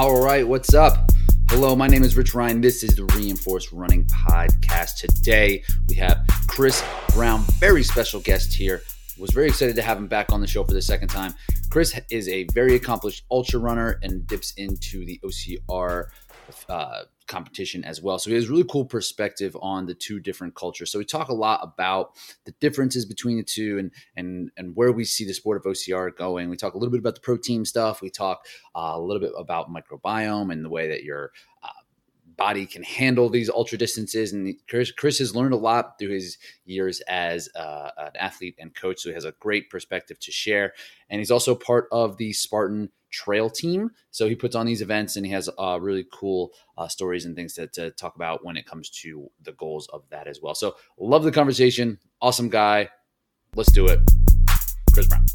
All right, what's up? Hello, my name is Rich Ryan. This is the Reinforced Running Podcast. Today we have Kris Brown, very special guest here. Was very excited to have him back on the show for the second time. Kris is a very accomplished ultra runner and dips into the OCR uh, competition as well. So he has really cool perspective on the two different cultures. So we talk a lot about the differences between the two and and and where we see the sport of OCR going. We talk a little bit about the pro team stuff. We talk uh, a little bit about microbiome and the way that your uh, body can handle these ultra distances. And Kris, Kris has learned a lot through his years as uh, an athlete and coach. So he has a great perspective to share. And he's also part of the Spartan Trail team. So he puts on these events and he has uh, really cool uh, stories and things to, to talk about when it comes to the goals of that as well. So love the conversation. Awesome guy. Let's do it. Kris Brown.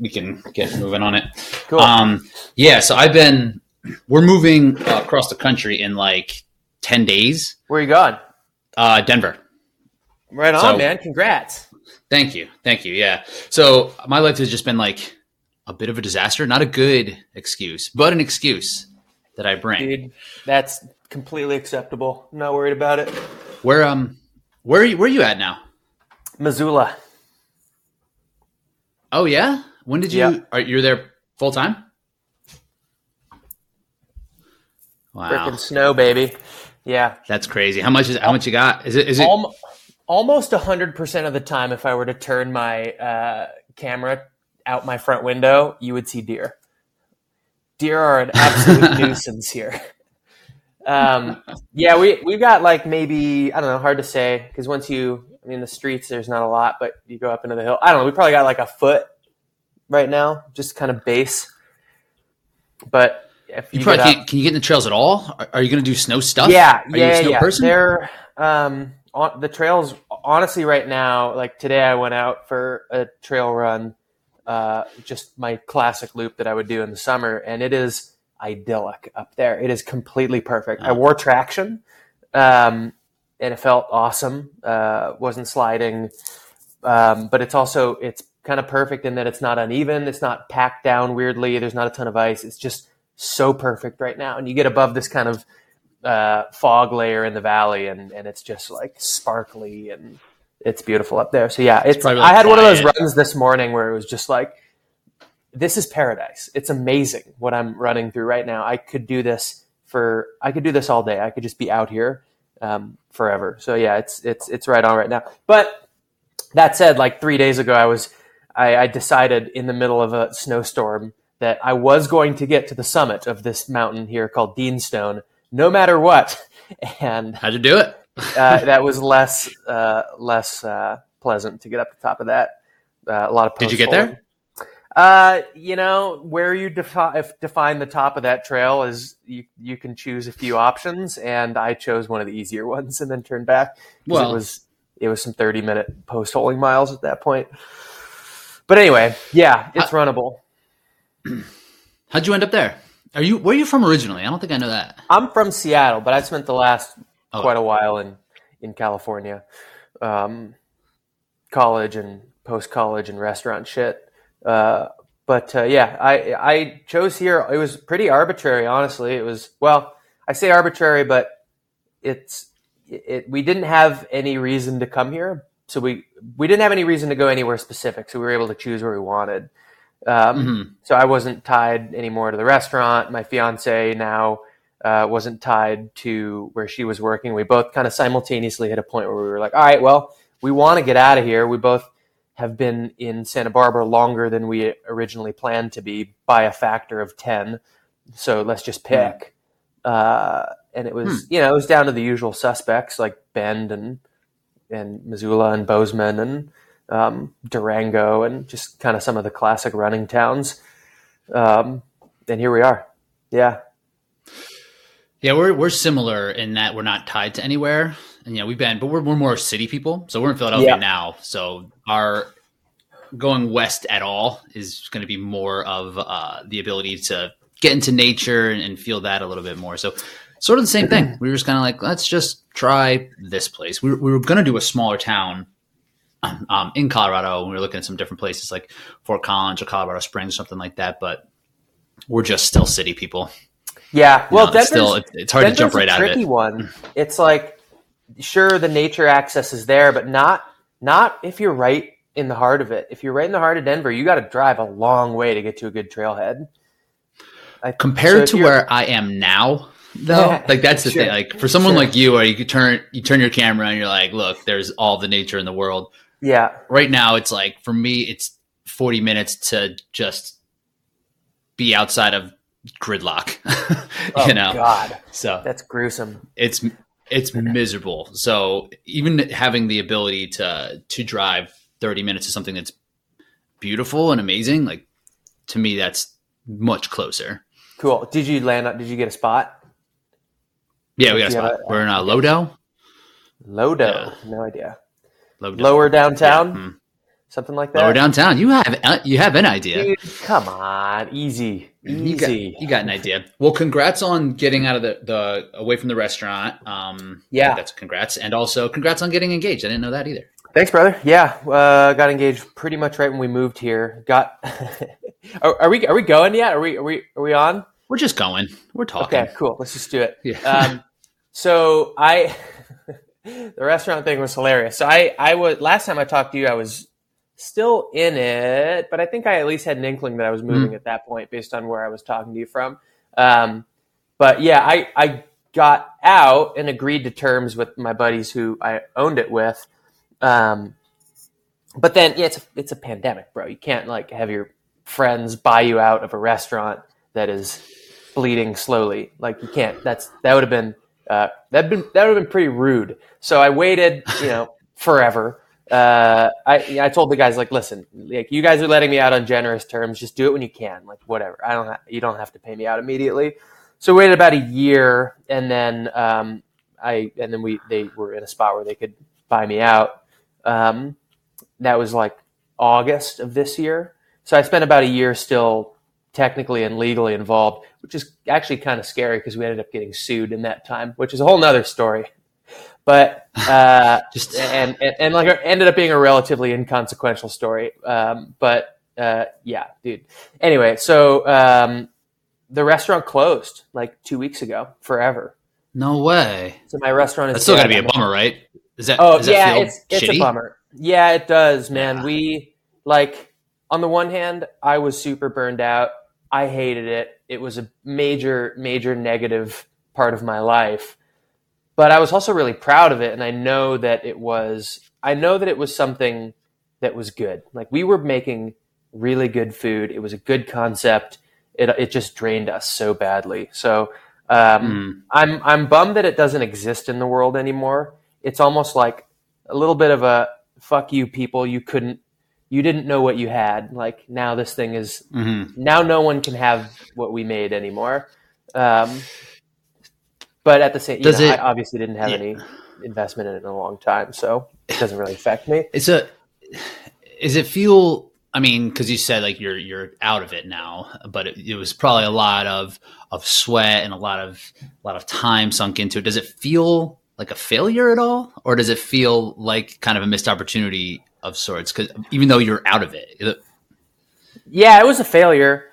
we can get moving on it. Cool. Um, yeah, so I've been. We're moving uh, across the country in like ten days. Where you going? Uh, Denver. Right on, so, man! Congrats. Thank you, thank you. Yeah. So my life has just been like a bit of a disaster. Not a good excuse, but an excuse that I bring. Dude, that's completely acceptable. I'm not worried about it. Where um, where are you, where are you at now? Missoula. Oh yeah. When did you? Are you're there full time? Wow. Freaking snow, baby. Yeah. That's crazy. How much is how much you got? Is it is it Alm- almost hundred percent of the time? If I were to turn my uh, camera out my front window, you would see deer. Deer are an absolute nuisance here. Um, yeah, we we've got like maybe I don't know, hard to say because once you, I mean, the streets there's not a lot, but you go up into the hill. I don't know. We probably got like a foot right now, just kind of base. But if you, you probably can't, can you get in the trails at all? Are, are you going to do snow stuff? Yeah, are yeah, yeah. Person? They're um, on the trails. Honestly, right now, like today, I went out for a trail run, uh, just my classic loop that I would do in the summer, and it is idyllic up there. It is completely perfect. I wore traction, um, and it felt awesome. Uh, wasn't sliding, um, but it's also it's kind of perfect in that it's not uneven, it's not packed down weirdly, there's not a ton of ice. It's just so perfect right now. And you get above this kind of uh, fog layer in the valley, and, and it's just like sparkly and it's beautiful up there. So yeah, it's. it's I had quiet. one of those runs this morning where it was just like, this is paradise. It's amazing what I'm running through right now. I could do this for. I could do this all day. I could just be out here um, forever. So yeah, it's it's it's right on right now. But that said, like three days ago, I was I, I decided in the middle of a snowstorm that I was going to get to the summit of this mountain here called Deanstone, no matter what. And how'd you do it? uh, that was less uh, less uh, pleasant to get up the top of that. Uh, a lot of did you get there? Uh, you know where you defi- define the top of that trail is you you can choose a few options, and I chose one of the easier ones and then turned back. Well, it was it was some thirty minute post holing miles at that point. But anyway, yeah, it's runnable. How'd you end up there? Are you where are you from originally? I don't think I know that. I'm from Seattle, but I spent the last oh. quite a while in in California, um, college and post college and restaurant shit. Uh, but uh, yeah, I I chose here. It was pretty arbitrary, honestly. It was well, I say arbitrary, but it's it. We didn't have any reason to come here, so we we didn't have any reason to go anywhere specific, so we were able to choose where we wanted. Um, mm-hmm. So I wasn't tied anymore to the restaurant. My fiance now uh, wasn't tied to where she was working. We both kind of simultaneously hit a point where we were like, all right, well, we want to get out of here. We both have been in Santa Barbara longer than we originally planned to be by a factor of 10. So let's just pick. Mm. Uh, and it was, hmm. you know, it was down to the usual suspects like Bend and and Missoula and Bozeman and um, Durango and just kind of some of the classic running towns. Um, and here we are. Yeah. Yeah, we're we're similar in that we're not tied to anywhere. And you know, we've been but we're we're more city people. So we're in Philadelphia yeah. now. So our going west at all is going to be more of uh, the ability to get into nature and, and, feel that a little bit more. So sort of the same thing. We were just kind of like, let's just try this place. We were, we were going to do a smaller town um, in Colorado. We were looking at some different places like Fort Collins or Colorado Springs, something like that. But we're just still city people. Yeah, well, you know, it's still it's hard Denver's to jump right a out of tricky it. one. It's like sure the nature access is there, but not not if you're right in the heart of it. If you're right in the heart of Denver, you got to drive a long way to get to a good trailhead. I, Compared so to where I am now, though, Yeah, like that's the sure. thing. Like for someone Sure. like you, where you could turn you turn your camera and you're like, look, there's all the nature in the world. Yeah, Right now, it's like for me, it's 40 minutes to just be outside of gridlock. oh you know, God, so that's gruesome. it's it's miserable. So even having the ability to to drive 30 minutes to something that's beautiful and amazing, like to me, that's much closer. Cool. Did you land? up? Did you get a spot? Yeah, we got a Do you have spot. a- We're in uh, Lodo. Lodo. Yeah. No idea. Lodo. Lower downtown, Yeah, mm. something like that. Lower downtown. You have uh, you have an idea. Dude, come on, easy, You got, easy. you got an idea. Well, congrats on getting out of the, the away from the restaurant. Um, Yeah. that's congrats, and also congrats on getting engaged. I didn't know that either. Thanks, brother. Yeah, uh, got engaged pretty much right when we moved here. Got. are, are we are we going yet? Are we are we are we on? We're just going. We're talking. Okay, cool. Let's just do it. Yeah. Um, so I, the restaurant thing was hilarious. So I, I was last time I talked to you, I was still in it, but I think I at least had an inkling that I was moving at that point based on where I was talking to you from. Um, but yeah, I, I got out and agreed to terms with my buddies who I owned it with. Um, but then yeah, it's a, it's a pandemic, bro. You can't like have your friends buy you out of a restaurant that is bleeding slowly. Like you can't. That's that would have been uh, that been that would have been pretty rude. So I waited, you know, forever. Uh, I I told the guys like, listen, like you guys are letting me out on generous terms. Just do it when you can. Like whatever. I don't. Ha- you don't have to pay me out immediately. So I waited about a year, and then um, I and then we they were in a spot where they could buy me out. Um, that was like August of this year. So I spent about a year still technically and legally involved, which is actually kind of scary because we ended up getting sued in that time, which is a whole nother story. But uh, Just and, and and like ended up being a relatively inconsequential story. Um, but uh, yeah, dude. Anyway, so um, the restaurant closed like two weeks ago, forever. no way. So my restaurant is That's still got to be a bummer, right? Is that? Oh that yeah, feel it's it's shitty? a bummer. Yeah, it does, man. Yeah. We like on the one hand, I was super burned out. I hated it. It was a major, major negative part of my life. But I was also really proud of it, and I know that it was. I know that it was something that was good. Like we were making really good food. It was a good concept. It it just drained us so badly. So um, Mm. I'm I'm bummed that it doesn't exist in the world anymore. It's almost like a little bit of a fuck you people. You couldn't you didn't know what you had. Like now this thing is Mhm. now no one can have what we made anymore. Um, but at the same, you Does know, it- I obviously didn't have Yeah. any investment in it in a long time, so it doesn't really affect me. It's a. Is it feel? I mean, because you said like you're you're out of it now, but it, it was probably a lot of of sweat and a lot of a lot of time sunk into it. Does it feel like a failure at all, or does it feel like kind of a missed opportunity of sorts? Because even though you're out of it, Yeah, it was a failure,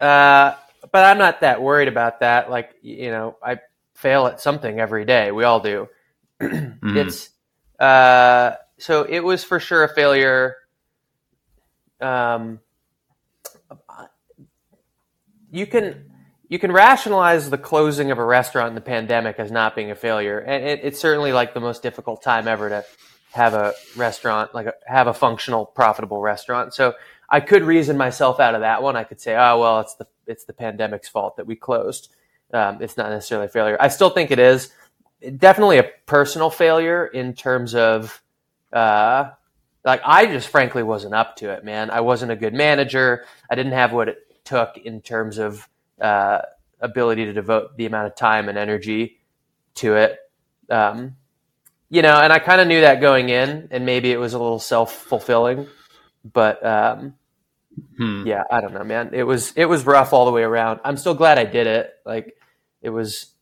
uh, but I'm not that worried about that. Like you know, I fail at something every day. We all do. mhm. It's uh, so it was for sure a failure. Um, you can you can rationalize the closing of a restaurant in the pandemic as not being a failure, and it, it's certainly like the most difficult time ever to have a restaurant like a, have a functional, profitable restaurant. So I could reason myself out of that one. I could say, oh well, it's the it's the pandemic's fault that we closed. Um, it's not necessarily a failure. I still think it is definitely a personal failure in terms of uh, like I just frankly wasn't up to it, man. I wasn't a good manager. I didn't have what it took in terms of uh, ability to devote the amount of time and energy to it. Um, you know, and I kind of knew that going in, and maybe it was a little self fulfilling, but um, Hmm. yeah, I don't know, man. It was it was rough all the way around. I'm still glad I did it. Like it was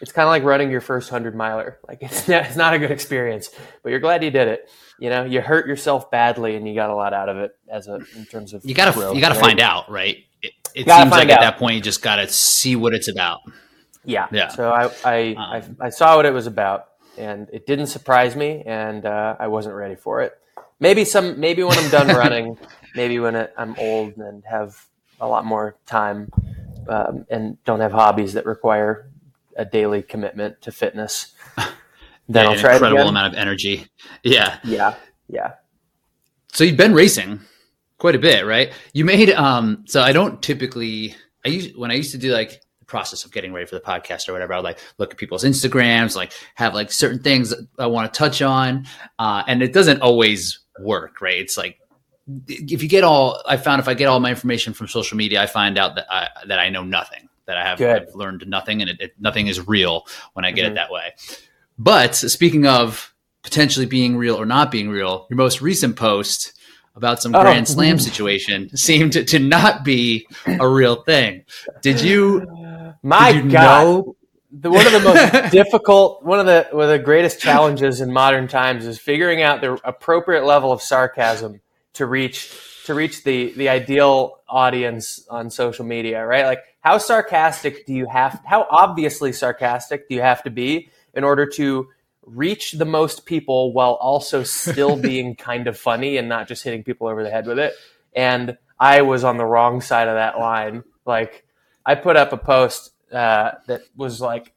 it's kind of like running your first hundred miler. Like it's not, it's not a good experience, but you're glad you did it. You know, you hurt yourself badly, and you got a lot out of it as a in terms of you gotta growth, you gotta right? find out, right? It, it seems like find at that point you just gotta see what it's about. Yeah. Yeah. So I I, Um, I I saw what it was about, and it didn't surprise me, and uh, I wasn't ready for it. Maybe some maybe when I'm done running, maybe when I'm old and have a lot more time, um, and don't have hobbies that require a daily commitment to fitness. Then Yeah, I'll an try it incredible amount of energy. Yeah. Yeah. Yeah. So you've been racing quite a bit, right? You made um so I don't typically I used when I used to do like process of getting ready for the podcast or whatever, I would like look at people's Instagrams, like have like certain things I want to touch on. Uh and it doesn't always work, right? It's like if you get all I found if I get all my information from social media, I find out that I that I know nothing. That I have I've learned nothing and it, it, nothing is real when I get Mhm. it that way. But speaking of potentially being real or not being real, your most recent post about some Oh. Grand Slam situation seemed to, to not be a real thing. Did you? My God. know? the, one of the most difficult, one of the one of the greatest challenges in modern times is figuring out the appropriate level of sarcasm to reach to reach the the ideal audience on social media, right? Like how sarcastic do you have how obviously sarcastic do you have to be in order to reach the most people while also still being kind of funny and not just hitting people over the head with it? And I was on the wrong side of that line. Like I put up a post uh, that was like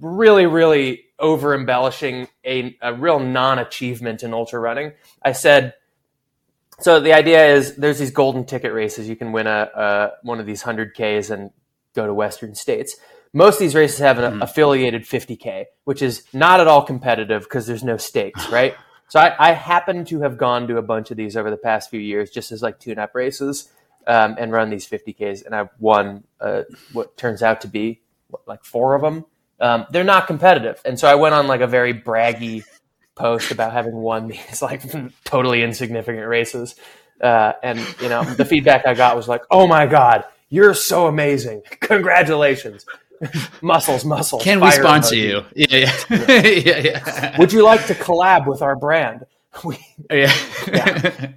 really, really over embellishing a, a real non achievement in ultra running. I said, so the idea is there's these golden ticket races. You can win a, a one of these 100Ks and go to Western states. Most of these races have an Mhm. affiliated 50K, which is not at all competitive because there's no stakes, right? So I, I happen to have gone to a bunch of these over the past few years, just as like tune-up races, um, and run these 50ks, and I've won uh, what turns out to be what, like four of them. Um, they're not competitive, and so I went on like a very braggy post about having won these like totally insignificant races, uh, and you know the feedback I got was like, "Oh my god, you're so amazing! Congratulations, muscles, muscles." Can we sponsor emoji. you? Yeah, yeah, yeah. yeah. Would you like to collab with our brand? We, yeah. Yeah.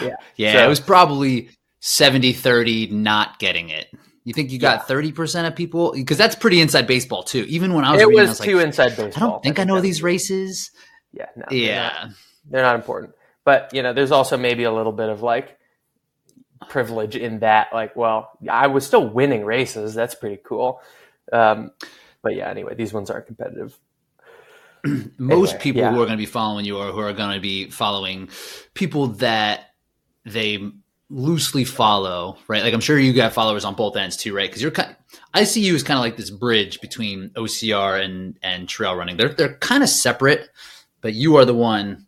yeah. Yeah. So- it was probably 70 30 not getting it. You think you got Yeah. 30% of people? Because that's pretty inside baseball, too. Even when I was it reading, I was, was too like, inside I don't think I know these races. Yeah, no, they're not- Yeah. they're not important. But you know, there's also maybe a little bit of like privilege in that. Like, well, I was still winning races. That's pretty cool. Um, but yeah, anyway, these ones aren't competitive. most Anyway, people yeah. who are going to be following you or who are going to be following people that they loosely follow, right? Like I'm sure you got followers on both ends too, right? Because you're kind. I see you as kind of like this bridge between OCR and and trail running. They're they're kind of separate, but you are the one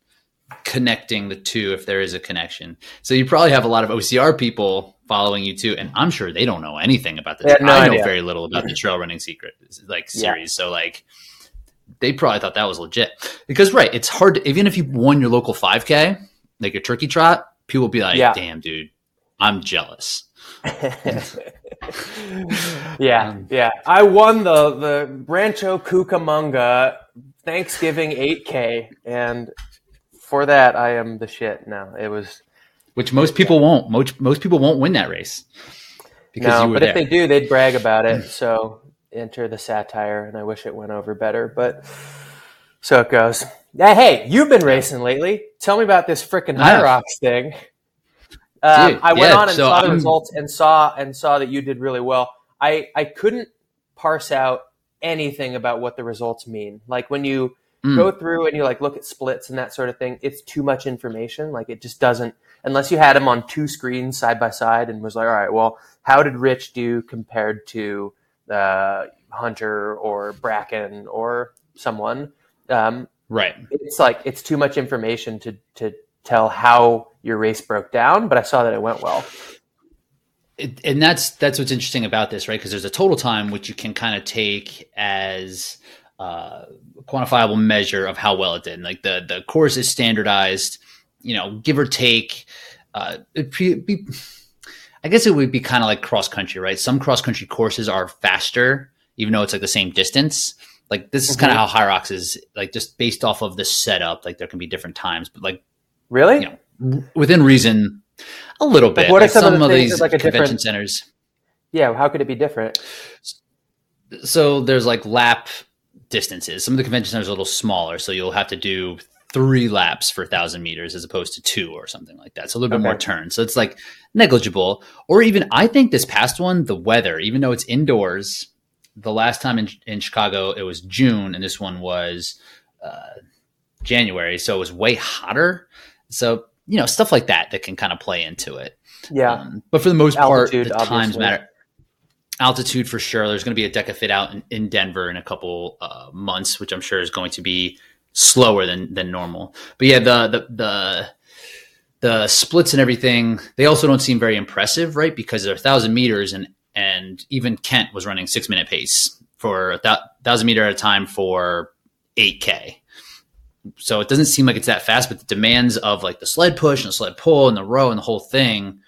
connecting the two if there is a connection. So you probably have a lot of OCR people following you too, and I'm sure they don't know anything about this. no I know idea. very little about the trail running secret like Yeah. series. So like they probably thought that was legit because right, it's hard to, even if you won your local 5K, like your turkey trot, people will be like, Yeah. "Damn, dude, I'm jealous." yeah, Um, yeah. I won the the Rancho Cucamonga Thanksgiving 8K, and for that, I am the shit. No, it was Which most people won't. Most most people won't win that race because no, but there. if they do, they'd brag about it. So enter the satire, and I wish it went over better, but so it goes. Yeah, hey, you've been racing lately. Tell me about this freaking I have. Hyrox thing. Um, Dude, I went yeah, on and so saw the I'm- results and saw and saw that you did really well. I I couldn't parse out anything about what the results mean. Like when you Mm. go through and you like look at splits and that sort of thing, it's too much information. Like it just doesn't unless you had them on two screens side by side and was like, all right, well, how did Rich do compared to uh, Hunter or Brakken or someone? Um, right. it's like it's too much information to to tell how your race broke down. But I saw that it went well. It, and that's that's what's interesting about this, right? Because there's a total time which you can kind of take as uh, a quantifiable measure of how well it did. And Like the the course is standardized, you know, give or take. Uh, it be, I guess it would be kind of like cross country, right? Some cross country courses are faster even though it's like the same distance. Like this is kind of mm-hmm. how Hyrox is like just based off of the setup. Like there can be different times, but like Really? you know, within reason, a little bit. what are Like some of the of these like, convention centers. Yeah. How could it be different? So there's like lap distances. Some of the convention centers are a little smaller, so you'll have to do three laps for a thousand meters as opposed to two or something like that. So a little bit Okay. more turns. So it's like negligible. Or even I think this past one, the weather, even though it's indoors, the last time in, in Chicago it was June, and this one was uh, January, so it was way hotter. So you know stuff like that that can kind of play into it. Yeah. Um, but for the most part, Altitude, the times matter. Altitude for sure. There's going to be a DEKA FIT out in, in Denver in a couple uh, months, which I'm sure is going to be slower than than normal. But yeah, the the the the splits and everything. They also don't seem very impressive, right? Because they're a thousand meters, and and even Kent was running six minute pace for a thou- thousand meter at a time for eight k. So it doesn't seem like it's that fast, but the demands of like the sled push and the sled pull and the row and the whole thing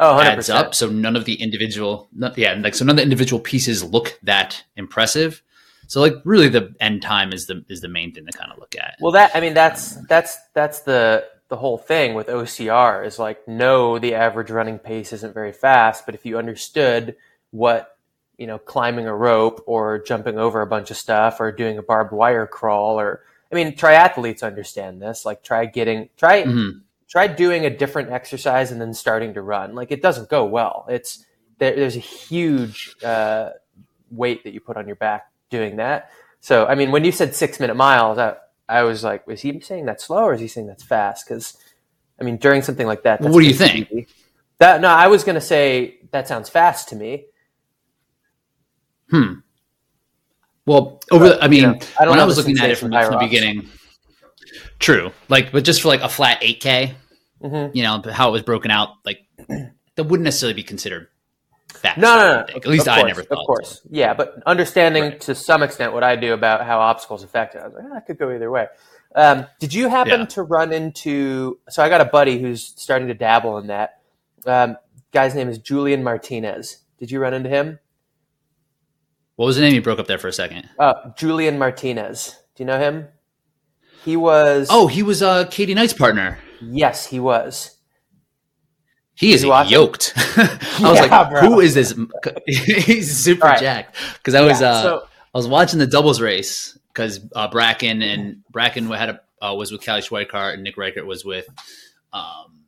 oh, 100%. adds up. So none of the individual, no- yeah, like so none of the individual pieces look that impressive. So like really, the end time is the is the main thing to kind of look at. Well, that I mean, that's that's that's the the whole thing with OCR is like, no, the average running pace isn't very fast, but if you understood what you know, climbing a rope or jumping over a bunch of stuff or doing a barbed wire crawl or I mean, triathletes understand this. Like, try getting try Mhm. try doing a different exercise and then starting to run. Like, it doesn't go well. It's there, there's a huge uh, weight that you put on your back doing that. So, I mean, when you said six minute miles, I, I was like, was he saying that slow or is he saying that's fast? Because, I mean, during something like that, Well, what do you think? easy. That no, I was going to say that sounds fast to me. Hmm. Well, over. The, I mean, know, I don't when I was looking at it from, the- from the beginning, true. Like, but just for like a flat eight k, Mhm. you know, how it was broken out, like that wouldn't necessarily be considered fast. No, no, no. think. At least of I never thought. Of course, yeah, but understanding Right. to some extent what I do about how obstacles affect it, I was like, ah, I could go either way. Um, did you happen Yeah. to run into? So I got a buddy who's starting to dabble in that. Um, guy's name is Julian Martinez. Did you run into him? What was the name? You broke up there for a second. Uh, Julian Martinez. Do you know him? He was. Oh, he was uh, Katie Knight's partner. yes, he was. He is you watch it? yoked. I was like, bro. who is this? He's super right. jacked. Because I was Yeah, uh, so I was watching the doubles race because uh, Brakken and Brakken had a, uh, was with Callie Schweikart and Nick Reichert was with um,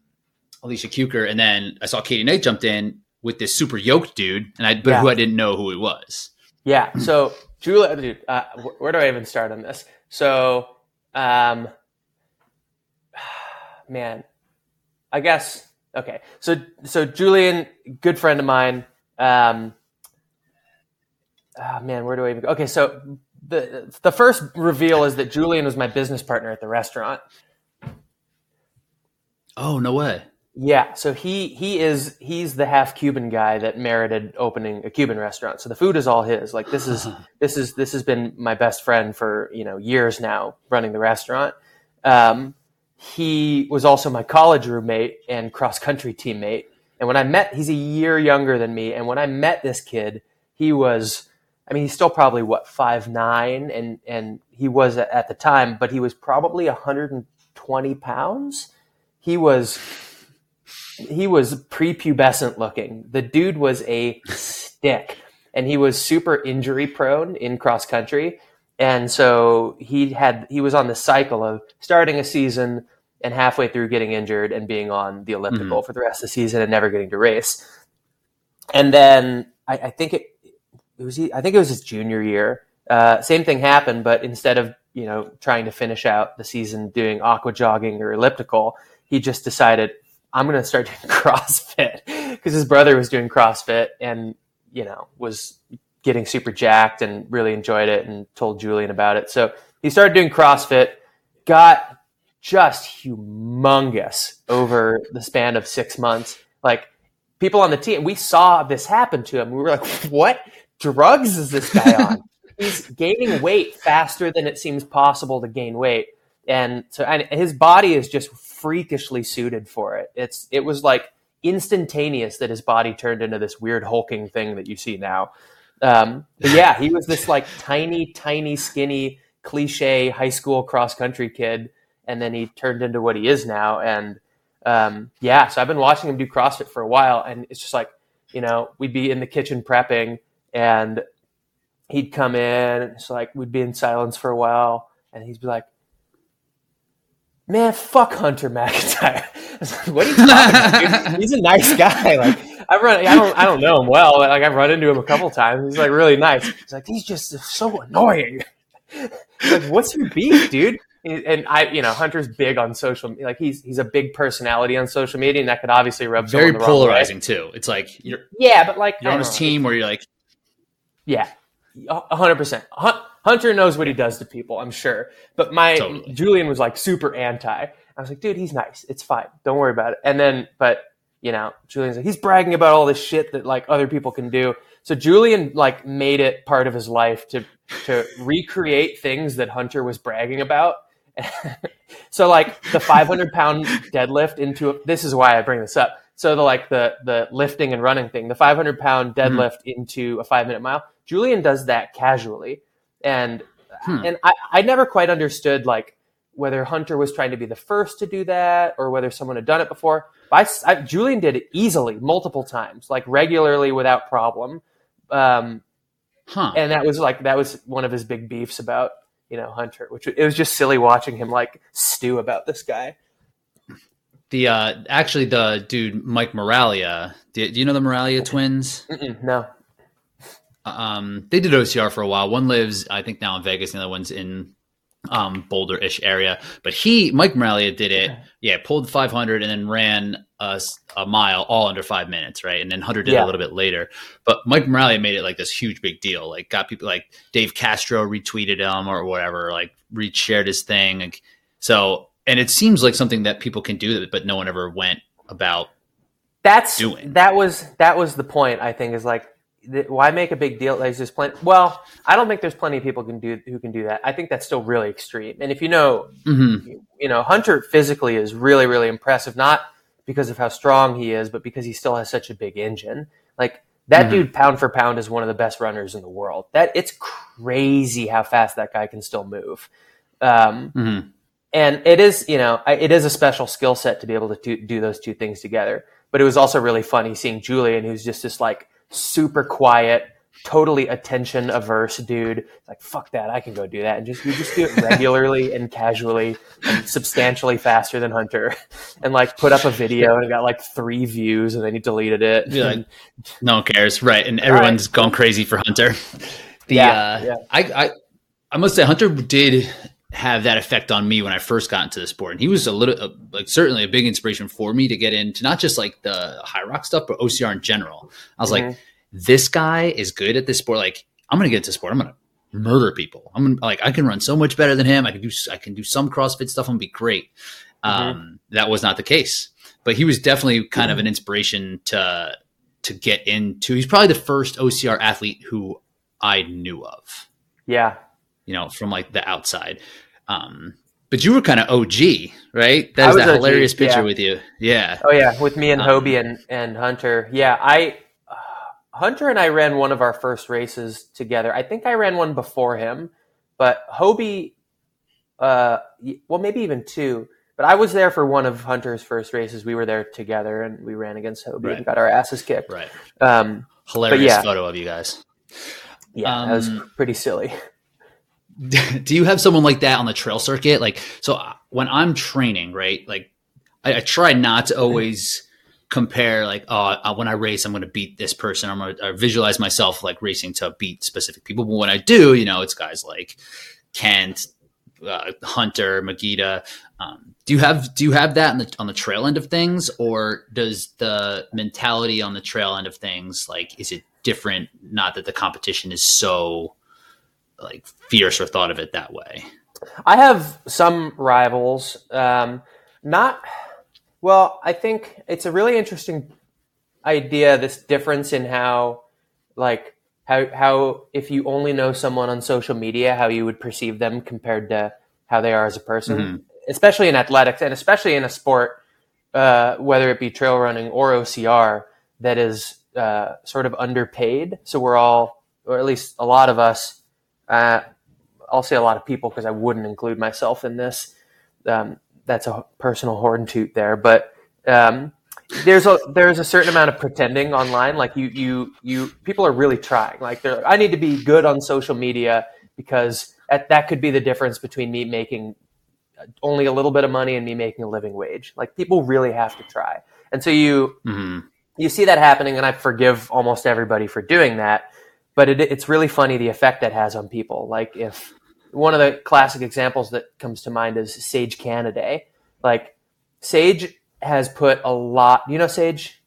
Alicia Kuker, and then I saw Katie Knight jumped in with this super yoked dude, and I but Yeah. who I didn't know who he was. Yeah. So Julia, dude, uh, where do I even start on this? So, um, man, I guess okay. So so Julian, good friend of mine. Um, ah, man, where do I even go? Okay, so the the first reveal is that Julian was my business partner at the restaurant. Oh no way! Yeah, so he he is he's the half Cuban guy that merited opening a Cuban restaurant. So the food is all his. Like this is this is this has been my best friend for you know years now running the restaurant. Um, he was also my college roommate and cross country teammate. And when I met, he's a year younger than me. And when I met this kid, he was, I mean, he's still probably what five nine, and and he was at, at the time, but he was probably 120 pounds. He was he was prepubescent looking. The dude was a stick, and he was super injury prone in cross country. And so he had he was on the cycle of starting a season and halfway through getting injured and being on the elliptical for the rest of the season and never getting to race. And then I, I think it, it was I think it was his junior year. Uh, same thing happened, but instead of you know trying to finish out the season doing aqua jogging or elliptical, he just decided I'm going to start doing CrossFit because his brother was doing CrossFit and you know was getting super jacked and really enjoyed it and told Julian about it. So he started doing CrossFit, got just humongous over the span of six months. Like people on the team, we saw this happen to him. We were like, what drugs is this guy on? He's gaining weight faster than it seems possible to gain weight. And so and his body is just freakishly suited for it. It's it was like instantaneous that his body turned into this weird hulking thing that you see now. Um, but yeah, he was this like tiny, tiny, skinny, cliche high school cross country kid, and then he turned into what he is now. And um, yeah, so I've been watching him do CrossFit for a while, and it's just like you know we'd be in the kitchen prepping, and he'd come in, and it's like we'd be in silence for a while, and he'd be like, "Man, fuck Hunter McIntyre." what are you talking about? He's a nice guy. Like I run, I don't, I don't know him well. But like I've run into him a couple times. He's like really nice. He's like he's just so annoying. like, what's your beef, dude? And I, you know, Hunter's big on social. Like he's he's a big personality on social media, and that could obviously rub very polarizing too. It's like you're yeah, but like you're on his team where you're like, yeah, hundred percent. Hunter knows what he does to people, I'm sure. But my totally. Julian was like super anti. I was like, dude, he's nice. It's fine. Don't worry about it. And then, but you know, Julian's like, he's bragging about all this shit that like other people can do. So Julian like made it part of his life to to recreate things that Hunter was bragging about. so like the 500 pound deadlift into a, this is why I bring this up. So the like the the lifting and running thing, the 500 pound mm-hmm. deadlift mm-hmm. into a five minute mile. Julian does that casually, and hmm. and I I never quite understood like whether Hunter was trying to be the first to do that or whether someone had done it before. I, I, Julian did it easily, multiple times, like regularly without problem. Um, huh. And that was like that was one of his big beefs about you know Hunter, which it was just silly watching him like stew about this guy. The uh, actually the dude Mike Moralia. Do, do you know the Moralia twins? Mm-mm, no. Um, they did OCR for a while. One lives, I think, now in Vegas. The other one's in um, Boulder-ish area. But he, Mike Moralia, did it. Yeah, pulled 500 and then ran a, a, mile all under five minutes, right? And then Hunter did yeah. a little bit later. But Mike Moralia made it like this huge big deal. Like got people like Dave Castro retweeted him or whatever, like reshared his thing. Like, so, and it seems like something that people can do, but no one ever went about. That's doing. that was that was the point. I think is like why make a big deal? There's just plenty. Well, I don't think there's plenty of people can do who can do that. I think that's still really extreme. And if you know, mm-hmm. you, know, Hunter physically is really, really impressive. Not because of how strong he is, but because he still has such a big engine. Like that mm-hmm. dude, pound for pound, is one of the best runners in the world. That it's crazy how fast that guy can still move. Um, mm-hmm. And it is, you know, it is a special skill set to be able to do those two things together. But it was also really funny seeing Julian, who's just this like super quiet, totally attention averse dude. Like fuck that, I can go do that, and just you just do it regularly and casually and substantially faster than Hunter, and like put up a video and it got like three views, and then he deleted it. Yeah, like, no one cares, right? And everyone's right. going crazy for Hunter. The yeah, uh, yeah. I, I I must say Hunter did have that effect on me when I first got into the sport. And he was a little, uh, like, certainly a big inspiration for me to get into not just like the Hyrox stuff, but OCR in general. I was mm-hmm. like, this guy is good at this sport. Like, I'm going to get into sport. I'm going to murder people. I'm gonna, like, I can run so much better than him. I can do, I can do some CrossFit stuff. I'm gonna be great. Mm-hmm. Um, that was not the case, but he was definitely kind mm-hmm. of an inspiration to, to get into. He's probably the first OCR athlete who I knew of. Yeah you know, from like the outside. Um, but you were kind of OG, right? That was that OG, hilarious picture yeah. with you. Yeah. Oh yeah, with me and um, Hobie and, and Hunter. Yeah, I uh, Hunter and I ran one of our first races together. I think I ran one before him, but Hobie, uh, well, maybe even two. But I was there for one of Hunter's first races. We were there together, and we ran against Hobie right. and got our asses kicked. Right. Um, hilarious yeah. photo of you guys. Yeah, um, that was um, pretty silly. do you have someone like that on the trail circuit? Like, so uh, when I'm training, right? Like, I, I try not to always compare, like, oh, when I race, I'm going to beat this person. I'm going to visualize myself like racing to beat specific people. But when I do, you know, it's guys like Kent, uh, Hunter, Magida. Um, do you have do you have that on the on the trail end of things, or does the mentality on the trail end of things like is it different? Not that the competition is so like fierce or thought of it that way. I have some rivals. Um, not well. I think it's a really interesting idea. This difference in how, like, how how if you only know someone on social media, how you would perceive them compared to how they are as a person, mm-hmm. especially in athletics and especially in a sport, uh, whether it be trail running or OCR, that is uh, sort of underpaid. So we're all or at least a lot of us, uh, I'll say a lot of people because I wouldn't include myself in this. Um, that's a personal horn toot there, but um, there's a there's a certain amount of pretending online. Like you you you people are really trying. Like they're I need to be good on social media because that, that could be the difference between me making only a little bit of money and me making a living wage. Like people really have to try, and so you mm-hmm. you see that happening, and I forgive almost everybody for doing that. But it, it's really funny the effect that has on people. Like if one of the classic examples that comes to mind is Sage Canaday. Like Sage has put a lot. You know Sage?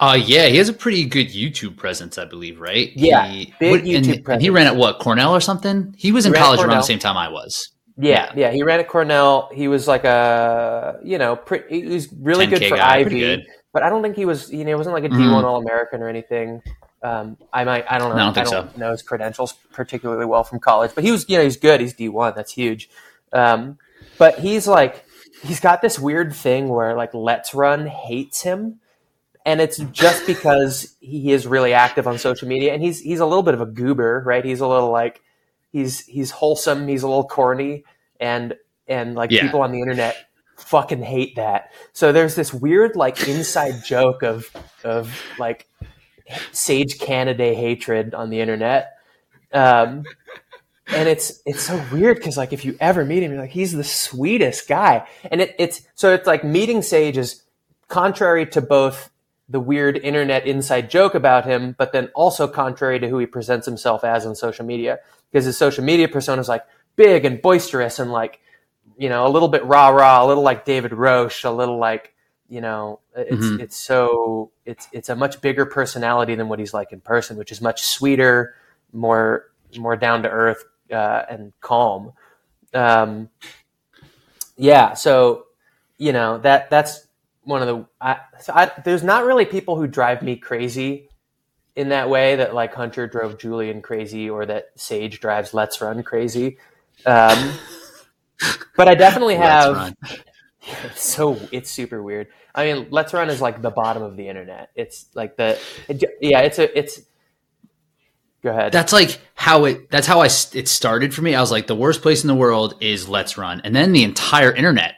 Uh yeah, he has a pretty good YouTube presence, I believe, right? Yeah, he, big what, YouTube and, presence. And he ran at what Cornell or something. He was in He college around the same time I was. Yeah, yeah, he ran at Cornell. He was like a, you know, pretty, he was really good for guy, Ivy, good. but I don't think he was, you know, he wasn't like a Mhm. one All American or anything. Um, I might, I don't know, No, I don't think so. know his credentials particularly well from college, but he was, you know, he's good. He's D one. That's huge. Um, but he's like, he's got this weird thing where like Let's Run hates him, and it's just because he is really active on social media, and he's he's a little bit of a goober, right? He's a little like he's he's wholesome, he's a little corny, and and like Yeah. people on the internet fucking hate that. So there's this weird like inside joke of of like Sage Canaday hatred on the internet. Um, and it's it's so weird because like if you ever meet him, you're like he's the sweetest guy, and it, it's so it's like meeting Sage is contrary to both the weird internet inside joke about him, but then also contrary to who he presents himself as on social media because his social media persona is like big and boisterous and like you know a little bit rah rah, a little like David Roche, a little like you know it's Mhm. it's so it's it's a much bigger personality than what he's like in person, which is much sweeter, more more down to earth uh, and calm. Um, yeah, so you know that that's one of the. I, so I, there's not really people who drive me crazy in that way that like Hunter drove Julian crazy or that Sage drives Let's Run crazy. Um, but I definitely have. It's so it's super weird. I mean, Let's Run is like the bottom of the internet. It's like the it, yeah. It's a it's. Go ahead. That's like how it. That's how I It started for me. I was like, the worst place in the world is Let's Run, and then the entire internet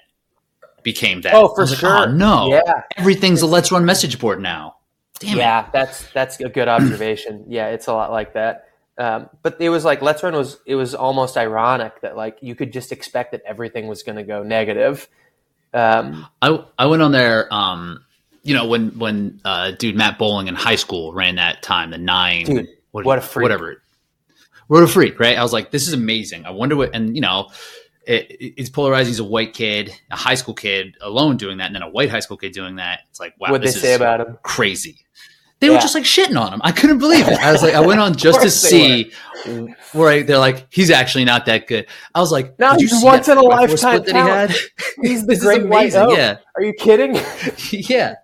became that. oh, for was like, sure. oh no, Yeah, everything's a Let's Run message board now. Damn it. yeah. That's that's a good observation. yeah, it's a lot like that. Um, but it was like Let's Run was it was almost ironic that like you could just expect that everything was going to go negative. Um, I I went on there. Um, you know when when uh, dude Matt Boling in high school ran that time, the nine. Dude, what a freak. Whatever. What a freak, right? I was like, this is amazing. I wonder what, and you know, it, it- it's polarizing. He's a white kid, a high school kid alone doing that, and then a white high school kid doing that. It's like, wow, What'd they say about him? Crazy. They were just like shitting on him. I couldn't believe it. I was like, I went on just to see where they're like, he's actually not that good. I was like, No, he's once in a lifetime that he had? he's the great white oak. Yeah. Are you kidding? yeah.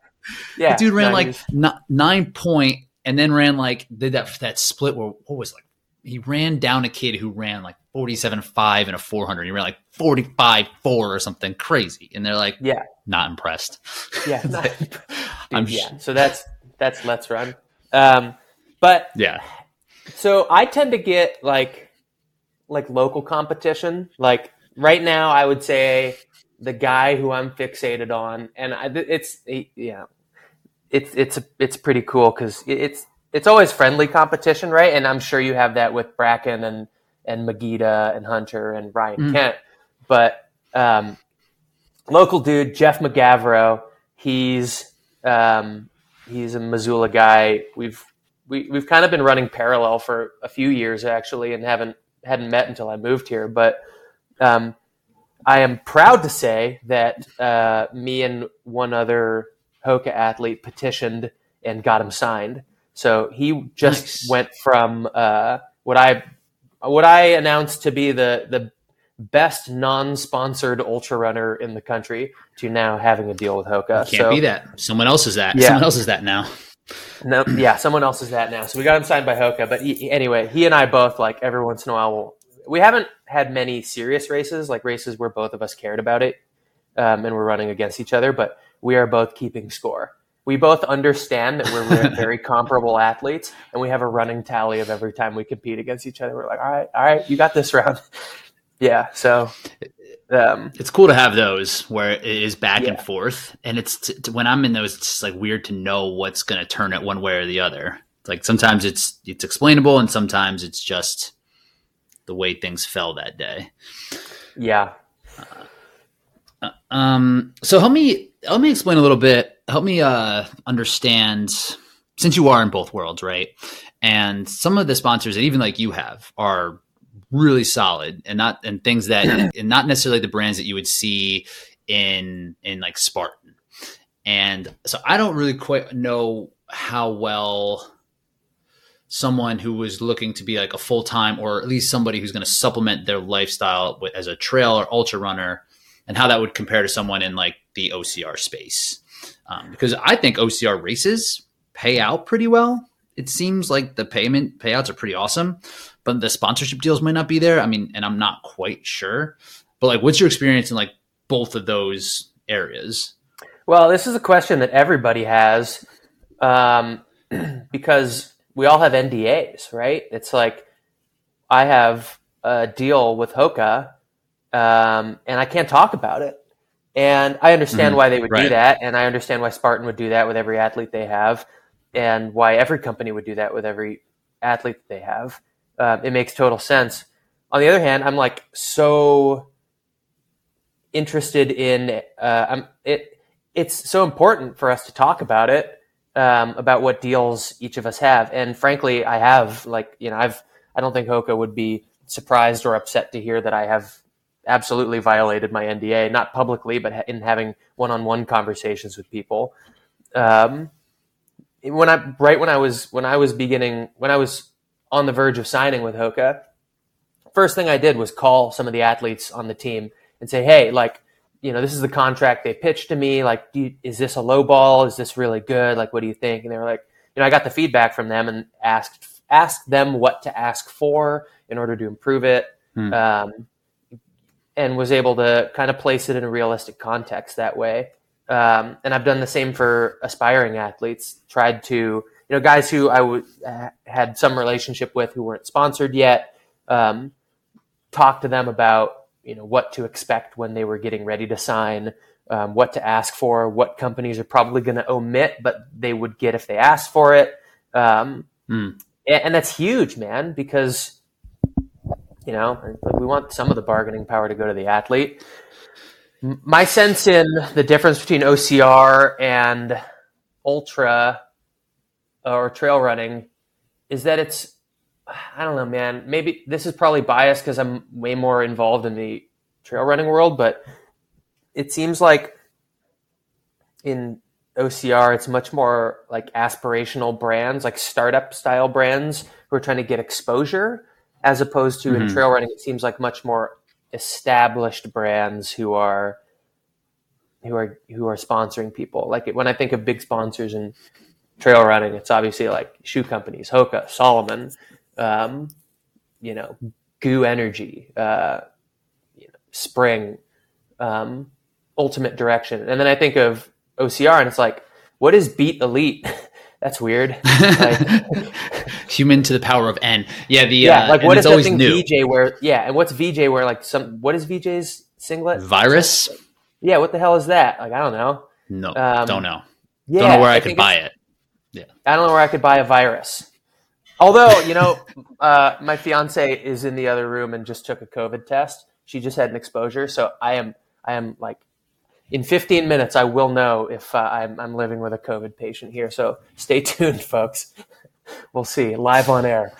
yeah, The dude ran no, like n- nine point and then ran like did that that split where what was like he ran down a kid who ran like 47 5 and a 400 he ran like 45 4 or something crazy and they're like yeah, not impressed yeah. Like, Dude, I'm yeah. So that's that's Let's Run. Um, but yeah So I tend to get like like local competition. Like right now, I would say the guy who I'm fixated on, and I, it's yeah, it's it's it's pretty cool because it's it's always friendly competition, right? And I'm sure you have that with Brakken and and Magida and Hunter and Ryan Mm. Kent, but um, local dude Jeff Mogavero, he's um, he's a Missoula guy. We've we, we've kind of been running parallel for a few years actually, and haven't hadn't met until I moved here. But um, I am proud to say that uh, me and one other Hoka athlete petitioned and got him signed. So he just Nice. went from uh, what I what I announced to be the the best non-sponsored ultra runner in the country to now having a deal with Hoka. can't so, be that someone else is that Yeah. someone else is that now no, yeah, someone else is that now. So we got him signed by Hoka. But he, anyway, he and I both like every once in a while. We'll, we haven't had many serious races, like races where both of us cared about it, um, and we're running against each other. But we are both keeping score. we both understand that we're very comparable athletes, and we have a running tally of every time we compete against each other. We're like, all right, all right, you got this round. Yeah, so um, it's cool to have those where it is back yeah. and forth, and it's t- t- when I'm in those, it's just like weird to know what's going to turn it one way or the other. Like sometimes it's it's explainable, and sometimes it's just the way things fell that day. Yeah. Uh, um. So help me help me explain a little bit help me uh, understand since you are in both worlds, right? And some of the sponsors that even like you have are really solid and not and things that and not necessarily the brands that you would see in in like Spartan. And so I don't really quite know how well someone who was looking to be like a full time or at least somebody who's going to supplement their lifestyle as a trail or ultra runner and how that would compare to someone in like the OCR space um, because I think OCR races pay out pretty well. It seems like the payment payouts are pretty awesome, but the sponsorship deals might not be there. I mean, and I'm not quite sure. But like, what's your experience in like both of those areas? Well, this is a question that everybody has um, because we all have NDAs, right? It's like I have a deal with Hoka, um, and I can't talk about it. And I understand mm-hmm. why they would right. do that, and I understand why Spartan would do that with every athlete they have, and why every company would do that with every athlete they have. Uh, it makes total sense. On the other hand, I'm like so interested in uh, I'm, it. It's so important for us to talk about it, um, about what deals each of us have, and frankly, I have like you know I've I don't think Hoka would be surprised or upset to hear that I have absolutely violated my NDA, not publicly, but in having one-on-one conversations with people. Um, when I right when I was when I was beginning when I was on the verge of signing with Hoka, first thing I did was call some of the athletes on the team and say, "Hey, like, you know, this is the contract they pitched to me. Like, you, is this a low ball? Is this really good? Like, what do you think?" And they were like, "You know, I got the feedback from them and asked asked them what to ask for in order to improve it." Hmm. Um, and was able to kind of place it in a realistic context that way. Um, and I've done the same for aspiring athletes. Tried to, you know, guys who I w- had some relationship with who weren't sponsored yet. Um, talk to them about, you know, what to expect when they were getting ready to sign, um, what to ask for, what companies are probably going to omit, but they would get if they asked for it. Mm. And, and that's huge, man, because you know, we want some of the bargaining power to go to the athlete. My sense in the difference between OCR and ultra or trail running is that it's, I don't know, man. Maybe this is probably biased because I'm way more involved in the trail running world, but it seems like in OCR, it's much more like aspirational brands, like startup style brands who are trying to get exposure as opposed to mm-hmm. in trail running, it seems like much more established brands who are who are who are sponsoring people. Like when I think of big sponsors in trail running, it's obviously like shoe companies, Hoka, Salomon, um, you know, GU Energy, uh, you know, Spring, um, Ultimate Direction, and then I think of OCR, and it's like, what is Beat Elite? That's weird. Like, Human to the power of n. Yeah, the yeah, uh, like what is that thing new. VJ where? Yeah, and what's VJ where? Like some what is VJ's singlet? Virus. Yeah, what the hell is that? Like I don't know. No, um, don't know. Yeah, don't know where I, I could buy it. Yeah, I don't know where I could buy a virus. Although you know, uh, my fiance is in the other room and just took a COVID test. She just had an exposure, so I am I am like in 15 minutes, I will know if uh, I'm, I'm living with a COVID patient here. So stay tuned, folks we'll see live on air.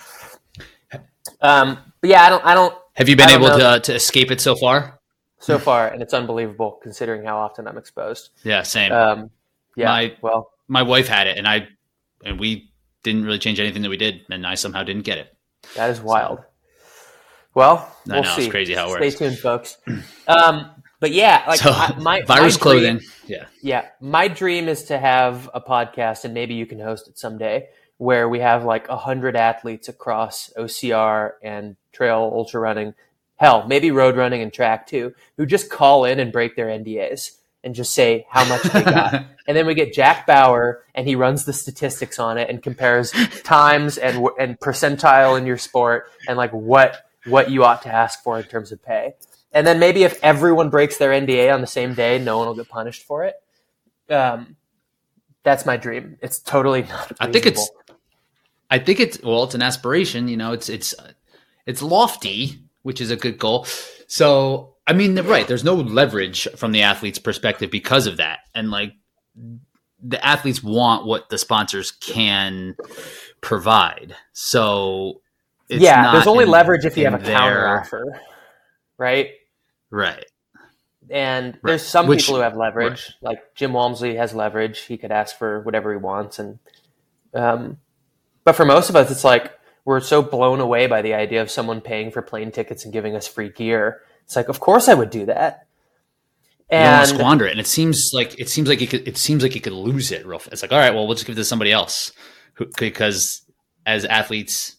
Um, but yeah, I don't. I don't. Have you been able to to escape it so far? So far, and it's unbelievable considering how often I'm exposed. Yeah, same. Um, yeah. My, well, my wife had it, and I and we didn't really change anything that we did, and I somehow didn't get it. That is wild. So, well, we'll know, see. It's crazy how it Stay works. tuned, folks. Um, but yeah, like so, I, my virus my clothing. Dream, yeah, yeah. My dream is to have a podcast, and maybe you can host it someday, where we have like a hundred athletes across OCR and trail ultra running, hell, maybe road running and track too, who just call in and break their NDAs and just say how much they got. and then we get Jack Bauer, and he runs the statistics on it and compares times and and percentile in your sport and like what what you ought to ask for in terms of pay. And then maybe if everyone breaks their NDA on the same day, no one will get punished for it. Um, that's my dream. It's totally not. I think it's. I think it's well. It's an aspiration. You know, it's it's it's lofty, which is a good goal. So I mean, right? There's no leverage from the athlete's perspective because of that, and like the athletes want what the sponsors can provide. So yeah, there's only leverage if you have a counter offer, right? Right. And right. there's some Which, people who have leverage, right. like Jim Walmsley has leverage. He could ask for whatever he wants, and um, but for most of us, it's like we're so blown away by the idea of someone paying for plane tickets and giving us free gear it's like, of course I would do that. And squander it, and it seems like it seems like you could. It seems like you could lose it real. Fast. It's like, all right, well, we'll just give it to somebody else, who, because as athletes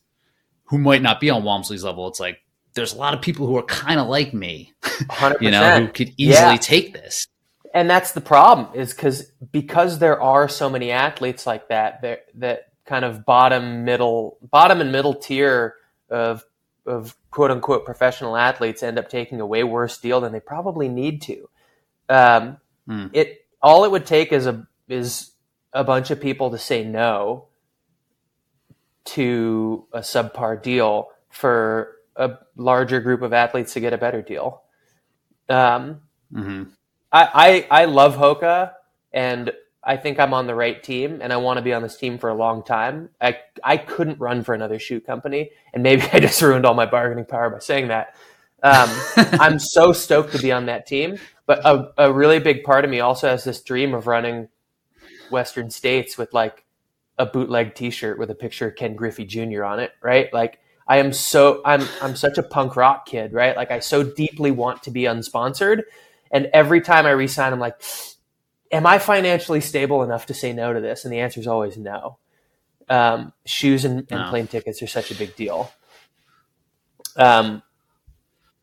who might not be on Walmsley's level, it's like there's a lot of people who are kind of like me, 100%. you know, who could easily yeah. take this. And that's the problem, is because because there are so many athletes like that, that that kind of bottom middle, bottom and middle tier of of quote unquote professional athletes end up taking a way worse deal than they probably need to. Um, mm. It all it would take is a is a bunch of people to say no to a subpar deal for a larger group of athletes to get a better deal. Um, mm-hmm. I, I I love Hoka and I think I'm on the right team and I want to be on this team for a long time. I, I couldn't run for another shoe company. And maybe I just ruined all my bargaining power by saying that. Um, I'm so stoked to be on that team. But a, a really big part of me also has this dream of running Western States with like a bootleg T-shirt with a picture of Ken Griffey Jr. on it, right? Like I am so I'm I'm such a punk rock kid, right? Like I so deeply want to be unsponsored, and every time I resign, I'm like, am I financially stable enough to say no to this? And the answer is always no. Um, shoes and, and no. plane tickets are such a big deal. Um,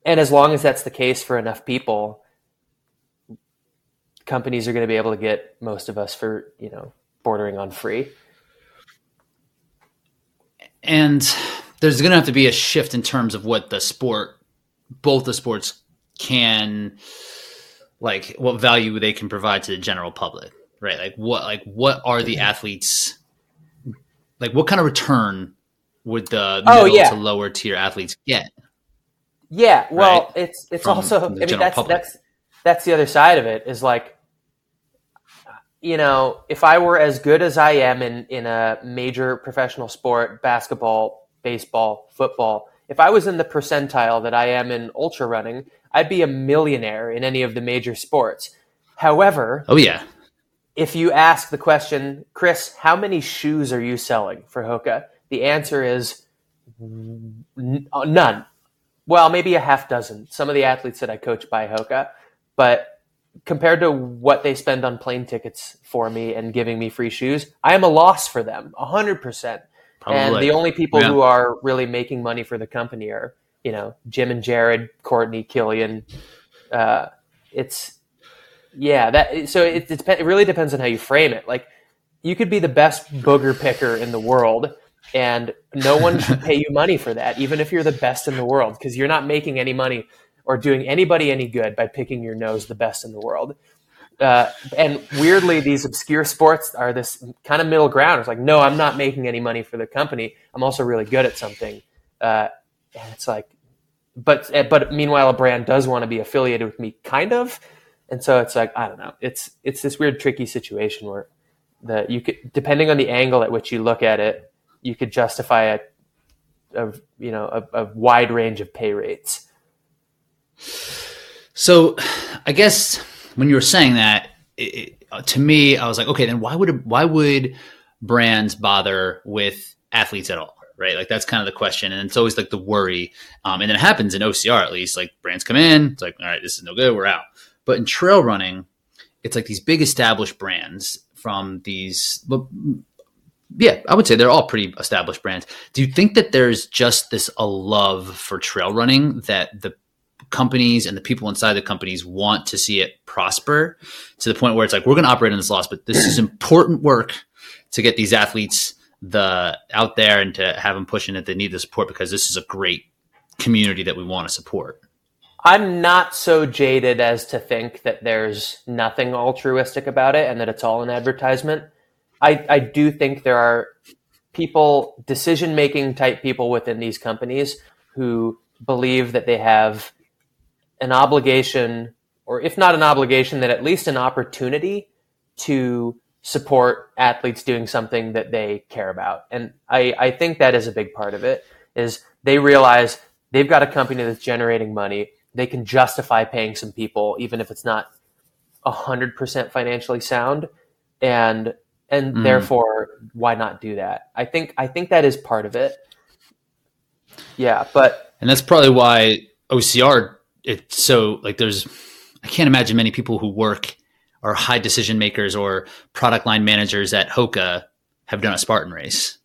and as long as that's the case for enough people, companies are going to be able to get most of us for, you know, bordering on free. And there's going to have to be a shift in terms of what the sport, both the sports can like what value they can provide to the general public, right? Like what like what are the athletes like what kind of return would the oh, middle yeah. to lower tier athletes get? Yeah, well, right? it's it's From also I mean that's public. that's that's the other side of it is like you know, if I were as good as I am in in a major professional sport, basketball, baseball, football. If I was in the percentile that I am in ultra running, I'd be a millionaire in any of the major sports. However, oh yeah. If you ask the question, Kris, how many shoes are you selling for Hoka? The answer is none. Well, maybe a half dozen. Some of the athletes that I coach buy Hoka, but compared to what they spend on plane tickets for me and giving me free shoes, I am a loss for them, 100%. Probably. And the only people yeah. who are really making money for the company are, you know, Jim and Jared, Courtney, Kilian. Uh, it's yeah, that so it, it, it really depends on how you frame it. Like you could be the best booger picker in the world and no one should pay you money for that even if you're the best in the world because you're not making any money or doing anybody any good by picking your nose the best in the world. Uh, and weirdly, these obscure sports are this kind of middle ground. It's like, no, I'm not making any money for the company. I'm also really good at something. Uh, and it's like, but eh, but meanwhile, a brand does want to be affiliated with me, kind of, and so it's like I don't know. It's it's this weird, tricky situation where that you could, depending on the angle at which you look at it, you could justify a, a you know a, a wide range of pay rates. So, I guess when you were saying that, it, it, to me, I was like, okay, then why would why would brands bother with athletes at all? right? Like that's kind of the question, and it's always like the worry. Um, and it happens in OCR at least. Like brands come in, it's like, all right, this is no good, we're out. But in trail running, it's like these big established brands from these. Yeah, I would say they're all pretty established brands. Do you think that there's just this a love for trail running that the companies and the people inside the companies want to see it prosper to the point where it's like we're going to operate in this loss, but this is important work to get these athletes the out there and to have them pushing it. They need the support because this is a great community that we want to support. I'm not so jaded as to think that there's nothing altruistic about it and that it's all an advertisement. I, I do think there are people, decision making type people within these companies who believe that they have an obligation, or if not an obligation, then at least an opportunity to support athletes doing something that they care about. And I, I think that is a big part of it is they realize they've got a company that's generating money. They can justify paying some people, even if it's not hundred percent financially sound. And and mm. therefore why not do that? I think I think that is part of it. Yeah, but and that's probably why OCR it's so like there's I can't imagine many people who work are high decision makers or product line managers at Hoka have done a Spartan race.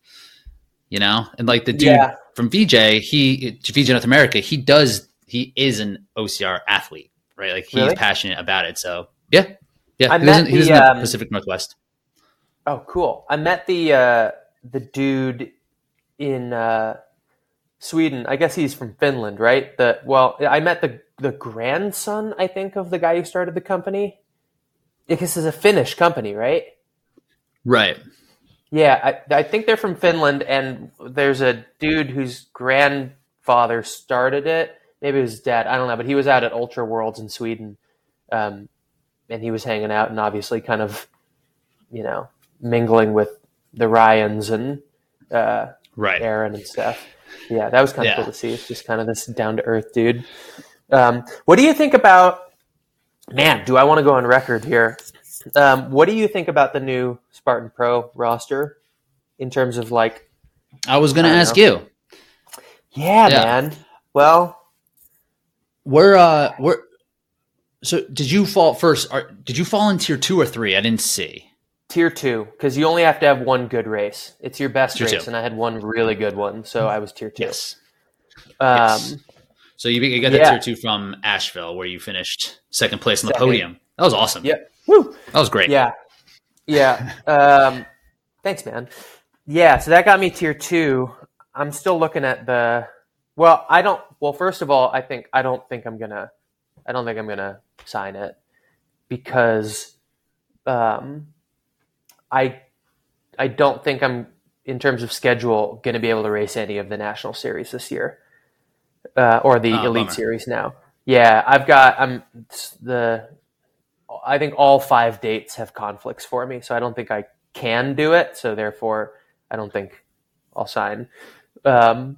You know, and like the dude yeah. from VJ, he VJ North America, he does he is an OCR athlete, right? Like he's really? passionate about it. So yeah, yeah, I he lives, in, he lives the, in the um, Pacific Northwest. Oh, cool! I met the uh, the dude in uh, Sweden. I guess he's from Finland, right? The well, I met the the grandson, I think, of the guy who started the company. This is a Finnish company, right? Right. Yeah, I, I think they're from Finland, and there's a dude whose grandfather started it. Maybe it was dad. I don't know, but he was out at Ultra Worlds in Sweden, um, and he was hanging out and obviously kind of, you know, mingling with the Ryans and uh, right. Aaron and stuff. Yeah, that was kind of yeah. cool to see. It's just kind of this down to earth dude. Um, what do you think about? Man, do I want to go on record here? Um, what do you think about the new Spartan Pro roster in terms of like? I was going to ask know. you. Yeah, yeah, man. Well, we're uh, we're. So, did you fall first? Are, did you fall in tier two or three? I didn't see. Tier two, because you only have to have one good race. It's your best tier race, two. and I had one really good one, so I was tier two. Yes. Um, yes. So you, you got the yeah. tier two from Asheville, where you finished second place on the second. podium. That was awesome. Yeah. Woo. That was great. Yeah. Yeah. um, thanks, man. Yeah. So that got me tier two. I'm still looking at the. Well, I don't. Well, first of all, I think I don't think I'm gonna. I don't think I'm gonna sign it because, um, I, I don't think I'm in terms of schedule going to be able to race any of the national series this year uh, or the oh, Elite bummer. Series now. Yeah, I've got I'm the I think all five dates have conflicts for me, so I don't think I can do it. So therefore, I don't think I'll sign. Um,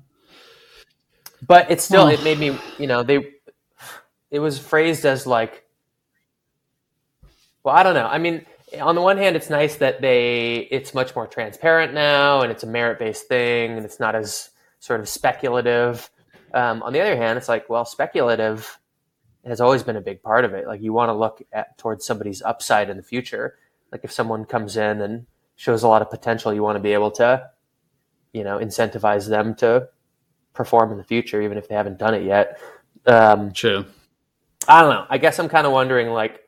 but it's still it made me you know they it was phrased as like well I don't know I mean on the one hand it's nice that they it's much more transparent now and it's a merit based thing and it's not as sort of speculative um, on the other hand, it's like, well, speculative has always been a big part of it. Like you want to look at towards somebody's upside in the future. Like if someone comes in and shows a lot of potential, you want to be able to, you know, incentivize them to perform in the future, even if they haven't done it yet. Um, True. I don't know. I guess I'm kind of wondering, like,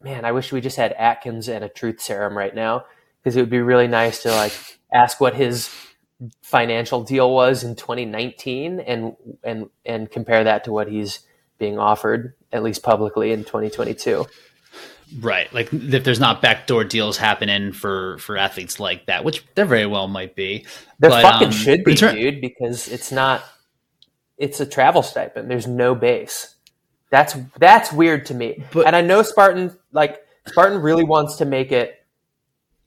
man, I wish we just had Atkins and a truth serum right now because it would be really nice to like ask what his financial deal was in 2019 and and and compare that to what he's being offered at least publicly in 2022 right. Like if there's not backdoor deals happening for for athletes like that which there very well might be there but, fucking um, should be dude because it's not it's a travel stipend. There's no base. That's that's weird to me. But, and i know spartan like spartan really wants to make it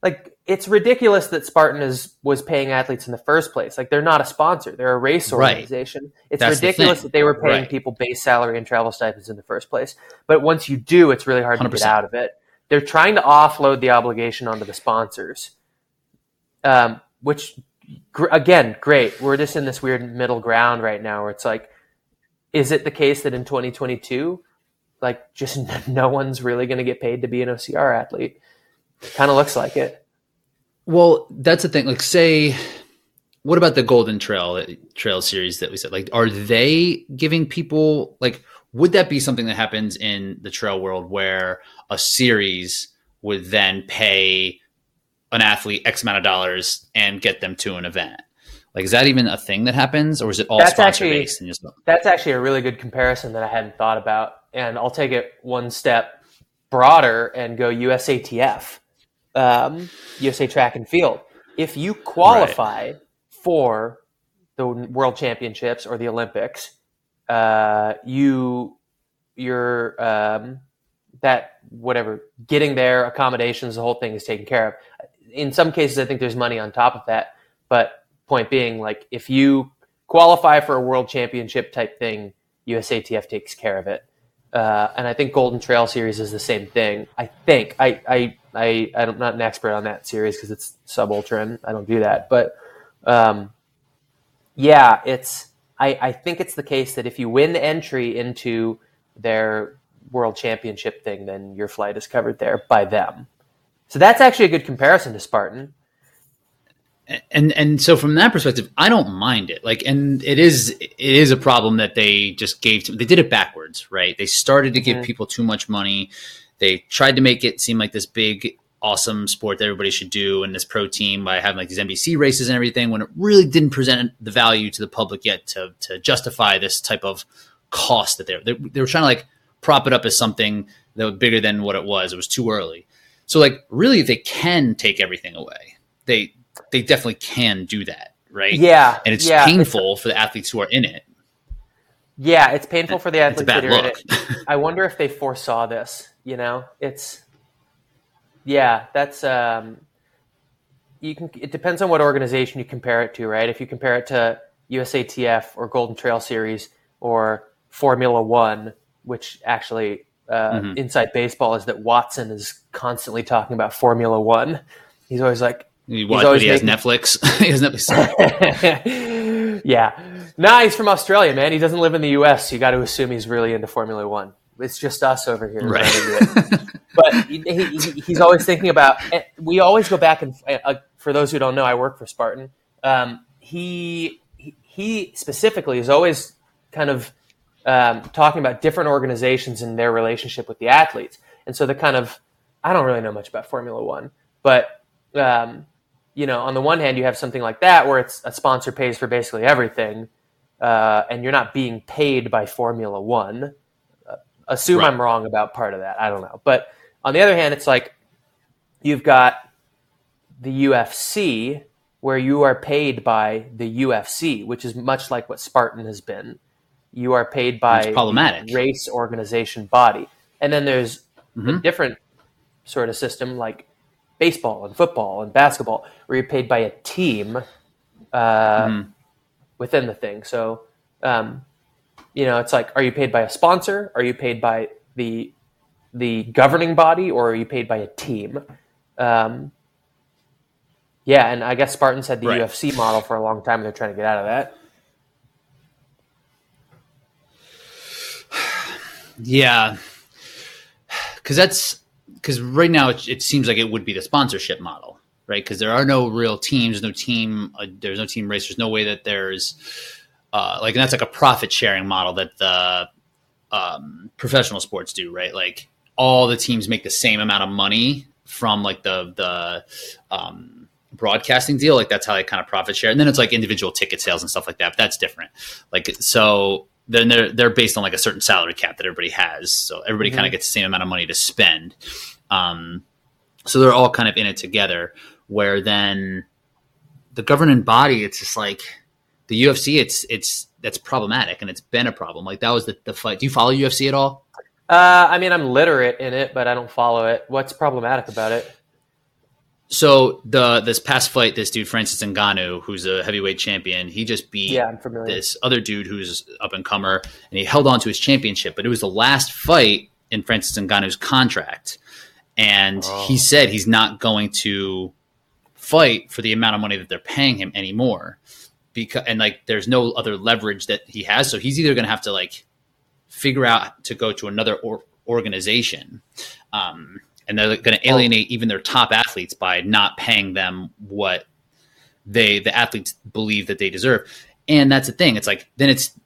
like it's ridiculous that Spartan is was paying athletes in the first place. Like they're not a sponsor; they're a race organization. Right. It's That's ridiculous the that they were paying right. people base salary and travel stipends in the first place. But once you do, it's really hard 100%. to get out of it. They're trying to offload the obligation onto the sponsors, um, which gr- again, great. We're just in this weird middle ground right now, where it's like, is it the case that in 2022, like just no one's really going to get paid to be an OCR athlete? Kind of looks like it. Well, that's the thing. Like, say, what about the Golden Trail uh, Trail series that we said? Like, are they giving people like? Would that be something that happens in the trail world where a series would then pay an athlete X amount of dollars and get them to an event? Like, is that even a thing that happens, or is it all That's sponsor actually- based? And just That's actually a really good comparison that I hadn't thought about, and I'll take it one step broader and go USATF, um, USA Track and Field. If you qualify for the World Championships or the Olympics, uh, you you're um, that whatever getting there, accommodations, the whole thing is taken care of. In some cases, I think there's money on top of that, but point being, like if you qualify for a World Championship type thing, USATF takes care of it. Uh, and I think Golden Trail Series is the same thing. I think I I, I I'm not an expert on that series because it's sub ultra I don't do that. But um, yeah, it's I, I think it's the case that if you win the entry into their World Championship thing, then your flight is covered there by them. So that's actually a good comparison to Spartan. and and so from that perspective, I don't mind it. Like, and it is it is a problem that they just gave to. They did it backwards, right? They started to give Mhm. people too much money. They tried to make it seem like this big, awesome sport that everybody should do, and this pro team by having like these NBC races and everything, when it really didn't present the value to the public yet to to justify this type of cost that they they, they were trying to like prop it up as something that was bigger than what it was. It was too early. So like really, they can take everything away. They they definitely can do that, right? Yeah, And it's yeah, painful for the athletes who are in it. Yeah, it's painful for the It's athletes that are in look. it. I wonder if they foresaw this. You know, it's yeah, that's um, you can. It depends on what organization you compare it to, right? If you compare it to USATF or Golden Trail Series or Formula One, which actually uh, Mhm. inside baseball is that Watson is constantly talking about Formula One. He's always like, always he has Netflix. he has Netflix. yeah. Nah, he's from Australia, man. He doesn't live in the U.S. So you got to assume he's really into Formula One. It's just us over here. Right. but he, he, he's always thinking about. We always go back and uh, for those who don't know, I work for Spartan. Um, he he- he specifically is always kind of um, talking about different organizations and their relationship with the athletes. And so the kind of I don't really know much about Formula One, but um, you know, on the one hand, you have something like that where it's a sponsor pays for basically everything, uh, and you're not being paid by Formula One. Assume Right. I'm wrong about part of that. I don't know, but on the other hand, it's like you've got the UFC where you are paid by the UFC, which is much like what Spartan has been. You are paid by It's problematic. race organization body, and then there's a Mhm. different sort of system like baseball and football and basketball, where you're paid by a team uh, Mhm. within the thing. So, um, you know, it's like, are you paid by a sponsor? Are you paid by the the governing body, or are you paid by a team? Um, yeah, and I guess Spartans had the Right. UFC model for a long time, and they're trying to get out of that. Yeah, because that's because right now it, it seems like it would be the sponsorship model, right? Because there are no real teams, no team, uh, there's no team race. There's no way that there's uh, like, and that's like a profit sharing model that the um, professional sports do, right? Like all the teams make the same amount of money from like the the um, broadcasting deal. Like that's how they kind of profit share, and then it's like individual ticket sales and stuff like that. But that's different. Like so, then they're they're based on like a certain salary cap that everybody has. So everybody kind Mhm. of gets the same amount of money to spend. Um, so they're all kind of in it together. Where then the governing body, it's just like the UFC. It's it's that's problematic, and it's been a problem. Like that was the, the fight. Do you follow UFC at all? Uh, I mean, I'm literate in it, but I don't follow it. What's problematic about it? So the this past fight, this dude Francis Ngannou, who's a heavyweight champion, he just beat Yeah, I'm familiar. this other dude who's up and comer, and he held on to his championship. But it was the last fight in Francis Ngannou's contract, and Oh. he said he's not going to fight for the amount of money that they're paying him anymore. Because and like there's no other leverage that he has, so he's either going to have to like figure out to go to another or- organization. Um, and they're going to alienate even their top athletes by not paying them what they the athletes believe that they deserve. And that's the thing. It's like then it's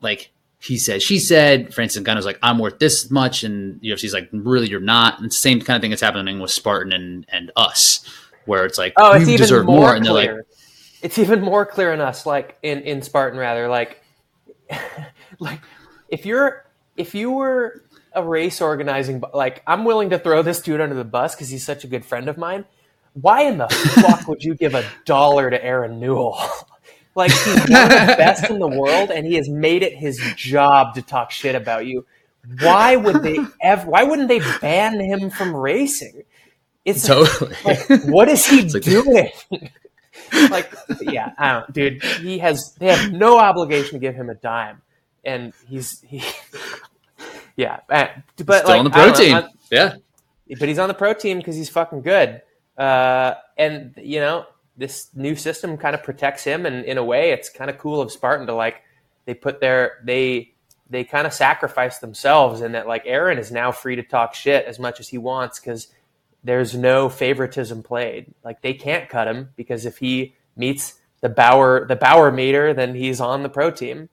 like he said, she said. For instance, Ngannou's like, I'm worth this much, and UFC's like, really, you're not. And it's the same kind of thing that's happening with Spartan and and us, where it's like, Oh, it's you even deserve more, more, and they're clear. like, it's even more clear in us, like in in Spartan, rather like like if you're if you were a race organizing, like I'm willing to throw this dude under the bus because he's such a good friend of mine. Why in the fuck would you give a dollar to Aaron Newell? like he's one of the best in the world, and he has made it his job to talk shit about you. Why would they ever? Why wouldn't they ban him from racing? It's totally. like, what is he like- doing? Like, yeah, I don't, dude. He has. They have no obligation to give him a dime, and he's he. Yeah, but Still like, on the I don't know, protein. Yeah. but he's on the pro team because he's fucking good. Uh, and you know, this new system kind of protects him, and in a way, it's kind of cool of Spartan to like they put their they they kind of sacrifice themselves, and that like Aaron is now free to talk shit as much as he wants because there's no favoritism played. Like they can't cut him because if he meets the Bauer the Bauer meter, then he's on the pro team.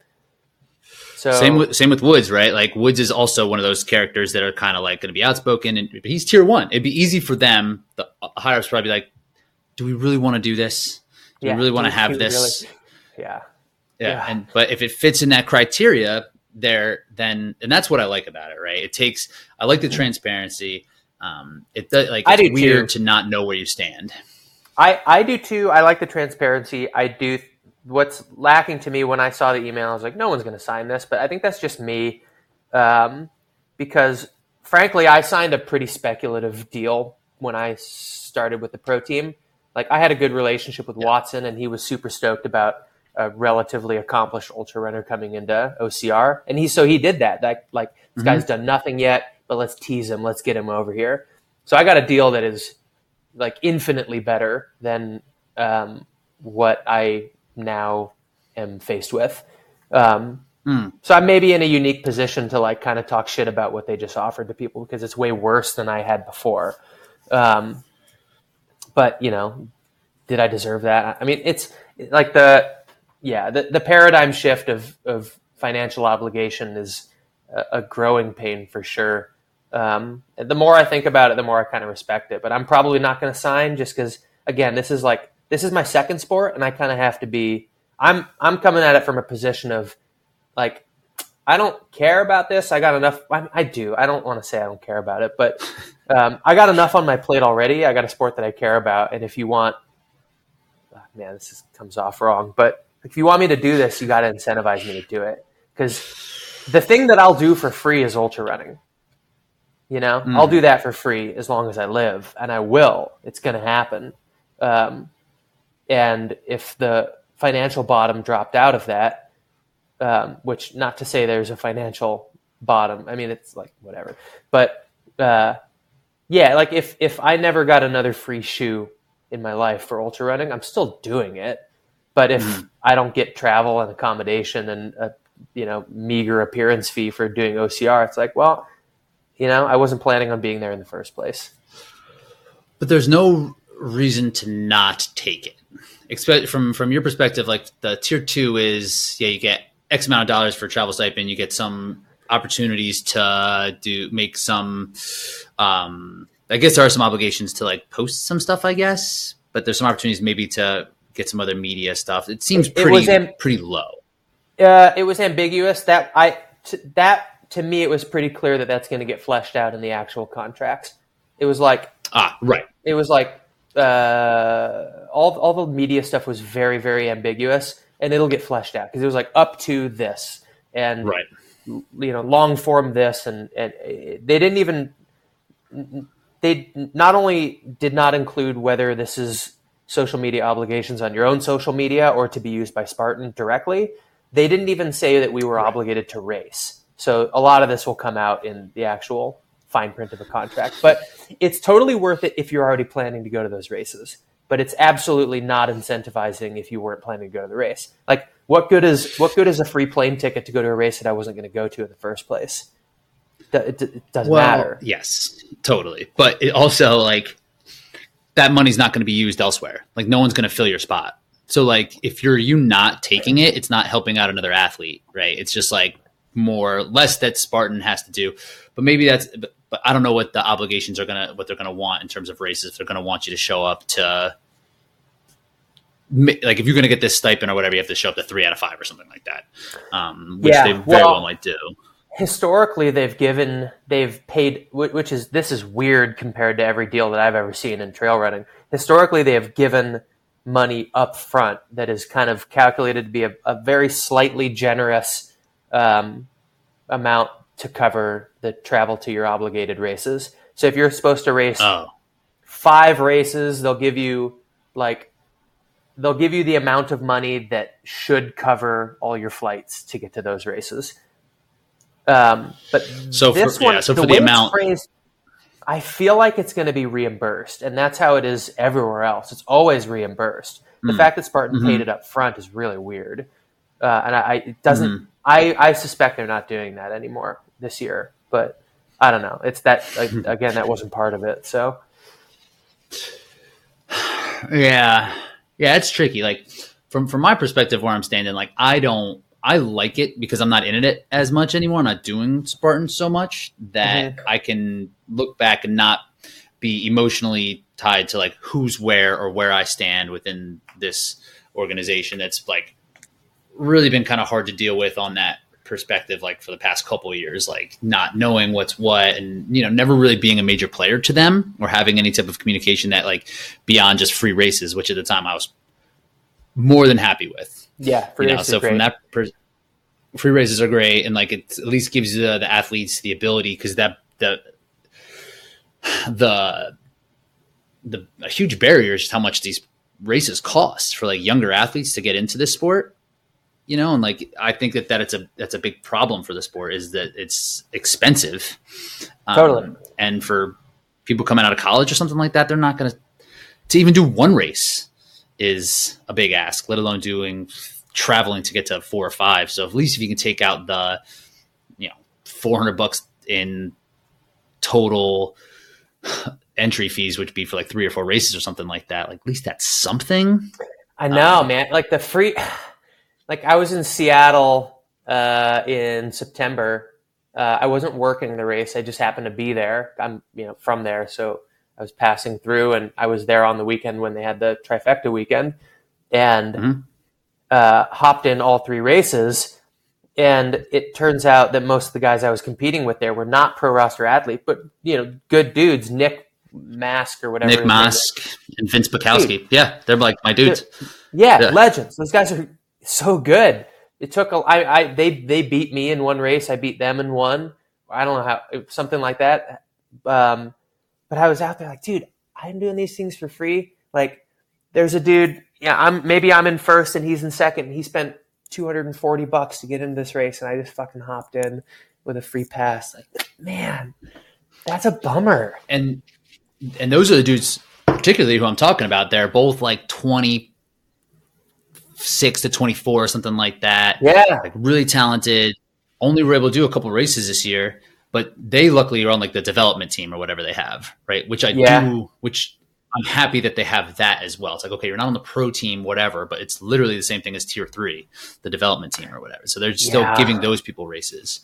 So Same with same with Woods, right? Like Woods is also one of those characters that are kind of like going to be outspoken, and but he's tier one. It'd be easy for them. The uh, higher ups probably be like, "Do we really want to do this? Do Yeah, we really want to have this?" yeah. Yeah. Yeah. And but if it fits in that criteria, there then and that's what I like about it, right? It takes I like the mm-hmm. transparency. Um, it does like I it's do weird too. to not know where you stand. I, I do too. I like the transparency. I do. What's lacking to me when I saw the email, I was like, no one's going to sign this. But I think that's just me, um, because frankly, I signed a pretty speculative deal when I started with the pro team. Like I had a good relationship with Watson, and he was super stoked about a relatively accomplished ultra runner coming into OCR, and he so he did that. Like like this guy's done nothing yet, but let's tease him. Let's get him over here. So I got a deal that is like infinitely better than um, what I now am faced with. Um, Hmm. So I'm maybe in a unique position to like kind of talk shit about what they just offered to people because it's way worse than I had before. Um, but you know, did I deserve that? I mean, it's like the yeah the, the paradigm shift of of financial obligation is a, a growing pain for sure. Um, the more I think about it, the more I kind of respect it. But I'm probably not going to sign just because, again, this is like this is my second sport, and I kind of have to be. I'm I'm coming at it from a position of like I don't care about this. I got enough. I, I do. I don't want to say I don't care about it, but um, I got enough on my plate already. I got a sport that I care about, and if you want, ah, man, this is, comes off wrong, but if you want me to do this, you got to incentivize me to do it because the thing that I'll do for free is ultra running. You know, Mm. I'll do that for free as long as I live, and I will. It's going to happen. Um, and if the financial bottom dropped out of that, um, which not to say there's a financial bottom. I mean, it's like whatever. But uh, yeah, like if if I never got another free shoe in my life for ultra running, I'm still doing it. But if I don't get travel and accommodation and a you know meager appearance fee for doing OCR, it's like, well, you know, I wasn't planning on being there in the first place. But there's no reason to not take it. Expect from from your perspective, like the tier two is yeah, you get X amount of dollars for travel stipend, you get some opportunities to do make some um I guess there are some obligations to like post some stuff, I guess. But there's some opportunities maybe to get some other media stuff. It seems It pretty am- pretty low. Uh, it was ambiguous. That I t- that to me, it was pretty clear that that's going to get fleshed out in the actual contracts. It was like Ah, right. it was like uh, all all the media stuff was very very ambiguous, and it'll get fleshed out because it was like up to this and Right. you know long form this and and uh, they didn't even they not only did not include whether this is social media obligations on your own social media or to be used by Spartan directly they didn't even say that we were obligated to race so a lot of this will come out in the actual fine print of a contract but it's totally worth it if you're already planning to go to those races but it's absolutely not incentivizing if you weren't planning to go to the race like what good is what good is a free plane ticket to go to a race that I wasn't going to go to in the first place? It, it, doesn't matter. Yes, totally. But it also like that money's not going to be used elsewhere. Like no one's going to fill your spot. So like if you're you not taking it, it's not helping out another athlete, right? It's just like more less that Spartan has to do. But maybe that's but, but I don't know what the obligations are gonna what they're gonna want in terms of races. If they're gonna want you to show up to like if you're gonna get this stipend or whatever, you have to show up to three out of five or something like that, um, which Yeah, they very well- well might do. historically they've given they've paid which is this is weird compared to every deal that I've ever seen in trail running. Historically they have given money up front that is kind of calculated to be a, a very slightly generous um, amount to cover the travel to your obligated races. So if you're supposed to race five races, they'll give you like they'll give you the amount of money that should cover all your flights to get to those races. Um, but So for- one, yeah, so for the amount- phrased, I feel like it's going to be reimbursed, and that's how it is everywhere else. It's always reimbursed. The Mm. fact that Spartan Mhm. paid it up front is really weird, uh, and I, it doesn't. Mhm. I, I suspect they're not doing that anymore this year, but I don't know. It's that like, Hmm. again, that wasn't part of it. So Yeah, yeah, it's tricky. Like from from my perspective, where I'm standing, like I don't, I like it because I'm not in it as much anymore. I'm not doing Spartan so much that I can look back and not be emotionally tied to like who's where or where I stand within this organization. That's like really been kind of hard to deal with on that perspective like for the past couple of years like not knowing what's what and you know never really being a major player to them or having any type of communication that like beyond just free races which at the time I was more than happy with. Yeah, for you know so from that per- free races are great and like it at least gives the, the athletes the ability because that the the the a huge barrier is just how much these races cost for like younger athletes to get into this sport you know and like i think that that it's a that's a big problem for the sport is that it's expensive Um, Totally. and for people coming out of college or something like that they're not going to to even do one race is a big ask let alone doing traveling to get to four or five so at least if you can take out the you know 400 bucks in total entry fees which be for like three or four races or something like that like at least that's something I know, Um, man. Like the free, like I was in Seattle uh, in September. Uh, I wasn't working the race. I just happened to be there. I'm, you know, from there, so I was passing through, and I was there on the weekend when they had the trifecta weekend, and Mhm. uh, hopped in all three races. And it turns out that most of the guys I was competing with there were not pro roster athletes, but you know, good dudes. Nick Mask or whatever. nick his name is. mask and vince Bukowski. yeah they're like my dudes Yeah, Yeah. legends. Those guys are so good. It took a, I, I, they, they beat me in one race. I beat them in one. I don't know how, something like that. Um, but I was out there like, dude, I'm doing these things for free. Like, there's a dude. Yeah, I'm maybe I'm in first and he's in second. He spent 240 bucks to get into this race, and I just fucking hopped in with a free pass. Like, man, that's a bummer. and and those are the dudes particularly who i'm talking about they're both like 26 to 24 or something like that. Yeah, like really talented. Only were able to do a couple races this year but they luckily are on like the development team or whatever they have right? Which i Yeah. do which i'm happy that they have that as well. It's like okay you're not on the pro team whatever but it's literally the same thing as tier three the development team or whatever. So they're still Yeah. giving those people races.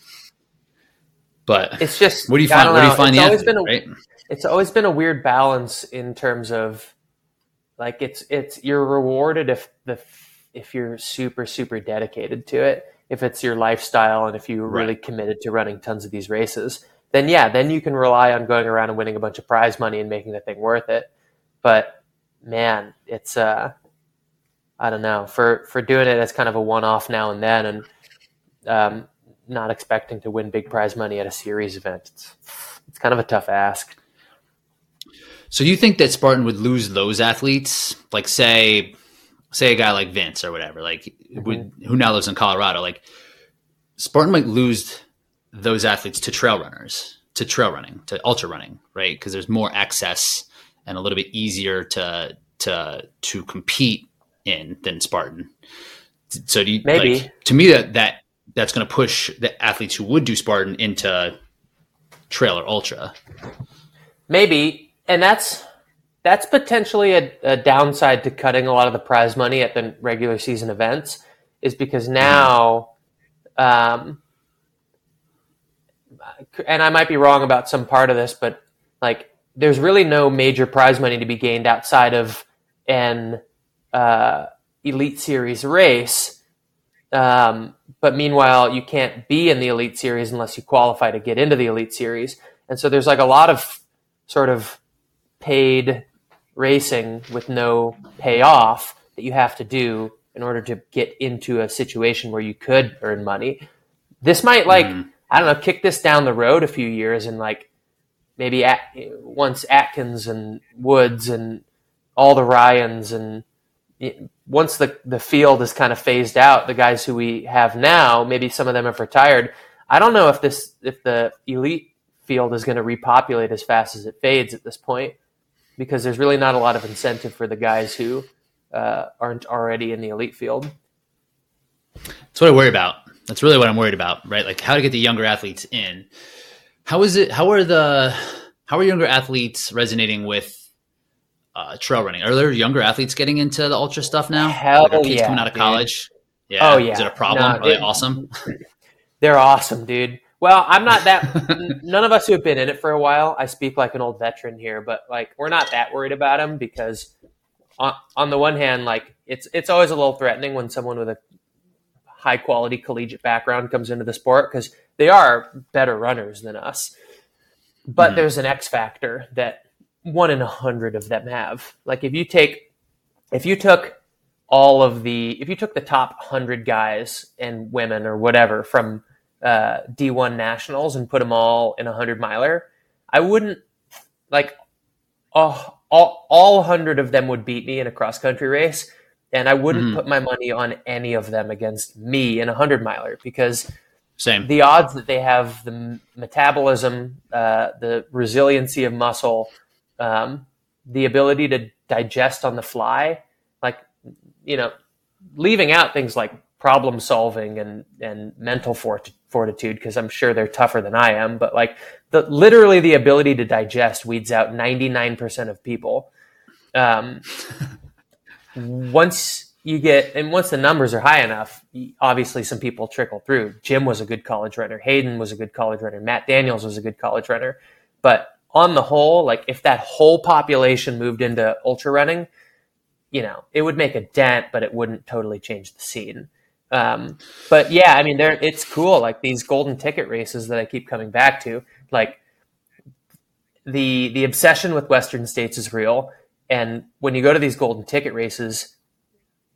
But it's just what do you find what do you find It's the always athlete, been a, right? it's always been a weird balance in terms of like it's it's you're rewarded if the if you're super super dedicated to it if it's your lifestyle and if you're Right. really committed to running tons of these races then yeah then you can rely on going around and winning a bunch of prize money and making the thing worth it. But man it's uh i don't know for for doing it as kind of a one-off now and then and um not expecting to win big prize money at a series event it's it's kind of a tough ask. So you think that Spartan would lose those athletes, like say, say a guy like Vince or whatever, like would, who now lives in Colorado? Like Spartan might lose those athletes to trail runners, to trail running, to ultra running, right? Because there's more access and a little bit easier to to to compete in than Spartan. So do you, Maybe. like, to me that that that's going to push the athletes who would do Spartan into trail or ultra. Maybe, and that's that's potentially a, a, downside to cutting a lot of the prize money at the regular season events, is because now, um, and I might be wrong about some part of this, but like there's really no major prize money to be gained outside of an uh, elite series race. Um, but meanwhile, you can't be in the elite series unless you qualify to get into the elite series. And so there's like a lot of sort of paid racing with no payoff that you have to do in order to get into a situation where you could earn money. This might like mm. I don't know, kick this down the road a few years and like maybe at, once Atkins and Woods and all the Ryans and once the the field is kind of phased out, the guys who we have now, maybe some of them have retired. I don't know if this if the elite field is going to repopulate as fast as it fades at this point, because there's really not a lot of incentive for the guys who uh, aren't already in the elite field. That's what I worry about. That's really what I'm worried about, right? Like how to get the younger athletes in. How is it? How are the how are younger athletes resonating with uh, trail running? Are there younger athletes getting into the ultra stuff now? Hell like kids yeah, coming out of dude. college. Yeah. Oh yeah. Is it a problem? No, are they awesome? They're awesome, dude. Well, I'm not that. none of us who have been in it for a while. I speak like an old veteran here, but like we're not that worried about them because, on, on the one hand, like it's it's always a little threatening when someone with a high quality collegiate background comes into the sport because they are better runners than us. But mm-hmm. there's an X factor that one in a hundred of them have. Like if you take, if you took all of the, if you took the top hundred guys and women or whatever from uh, D1 nationals and put them all in a hundred miler, I wouldn't like, oh, all, all hundred of them would beat me in a cross country race. And I wouldn't mm-hmm. put my money on any of them against me in a hundred miler because same. The odds that they have the metabolism, uh, the resiliency of muscle, um, the ability to digest on the fly, like you know, leaving out things like problem solving and and mental fort- fortitude because I'm sure they're tougher than I am, but like the literally the ability to digest weeds out 99% of people. Um, once you get and once the numbers are high enough obviously some people trickle through. Jim was a good college runner. Hayden was a good college runner. Matt daniels was a good college runner. But on the whole like if that whole population moved into ultra running you know it would make a dent but it wouldn't totally change the scene um, but yeah i mean there it's cool like these golden ticket races that i keep coming back to like the the obsession with western states is real and when you go to these golden ticket races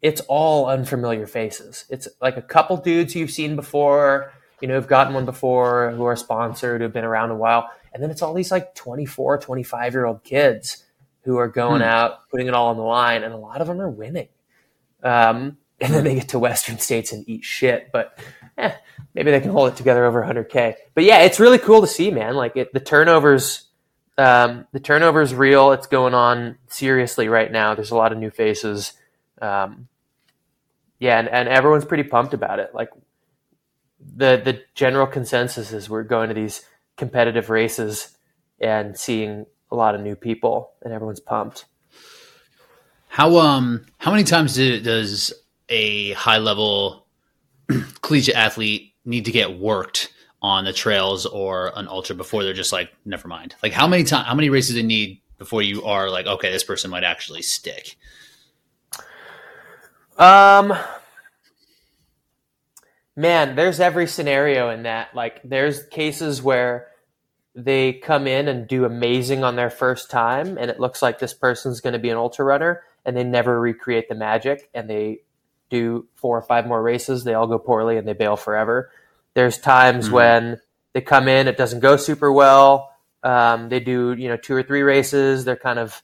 it's all unfamiliar faces. It's like a couple dudes you've seen before, you know, who've gotten one before, who are sponsored, who've been around a while. And then it's all these like 24, 25 year old kids who are going hmm. out, putting it all on the line, and a lot of them are winning. Um, and then they get to Western states and eat shit, but eh, maybe they can hold it together over 100K. But yeah, it's really cool to see, man. Like it, the turnovers, um, the turnover's real. It's going on seriously right now. There's a lot of new faces um, yeah, and, and everyone's pretty pumped about it. Like the the general consensus is we're going to these competitive races and seeing a lot of new people, and everyone's pumped. How um how many times do, does a high level collegiate athlete need to get worked on the trails or an ultra before they're just like never mind? Like how many time how many races they need before you are like okay this person might actually stick? Um, man, there's every scenario in that. Like, there's cases where they come in and do amazing on their first time, and it looks like this person's going to be an ultra runner, and they never recreate the magic, and they do four or five more races, they all go poorly, and they bail forever. There's times mm-hmm. when they come in, it doesn't go super well. Um, they do, you know, two or three races. They're kind of,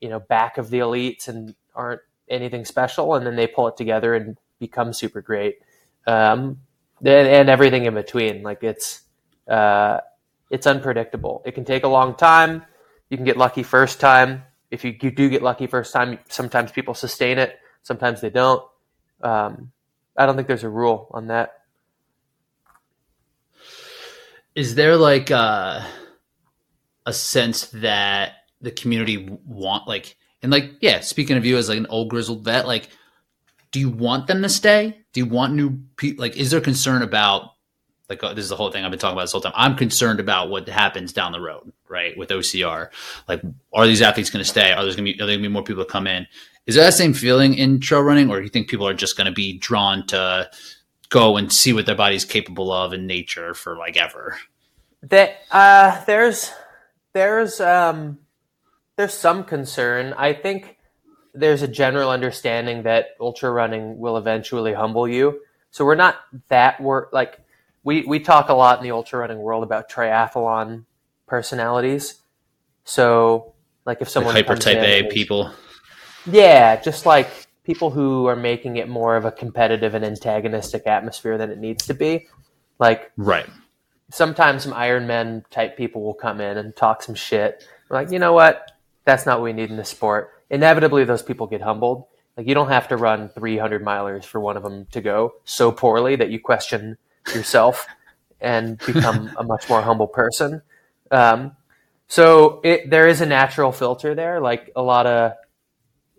you know, back of the elites and aren't anything special, and then they pull it together and become super great. Um, and, and everything in between, like it's uh, it's unpredictable. It can take a long time. You can get lucky first time. If you, you do get lucky first time, sometimes people sustain it. Sometimes they don't. Um, I don't think there's a rule on that. Is there like a, uh, a sense that the community want like and like yeah speaking of you as like an old grizzled vet like do you want them to stay? Do you want new people like is there concern about like uh, this is the whole thing i've been talking about this whole time. I'm concerned about what happens down the road right with ocr like are these athletes going to stay? Are there going to be are there going to be more people to come in is that same feeling in trail running or do you think people are just going to be drawn to go and see what their body's capable of in nature for like ever that uh there's there's um there's some concern. I think there's a general understanding that ultra running will eventually humble you. So we're not that we're like we we talk a lot in the ultra running world about triathlon personalities. So like if someone like hyper type A people. Yeah, just like people who are making it more of a competitive and antagonistic atmosphere than it needs to be. Like Right. Sometimes some Ironman type people will come in and talk some shit. We're like, you know what? That's not what we need in the sport. Inevitably, those people get humbled. Like you don't have to run 300 milers for one of them to go so poorly that you question yourself and become a much more humble person. Um, so it, there is a natural filter there. Like a lot of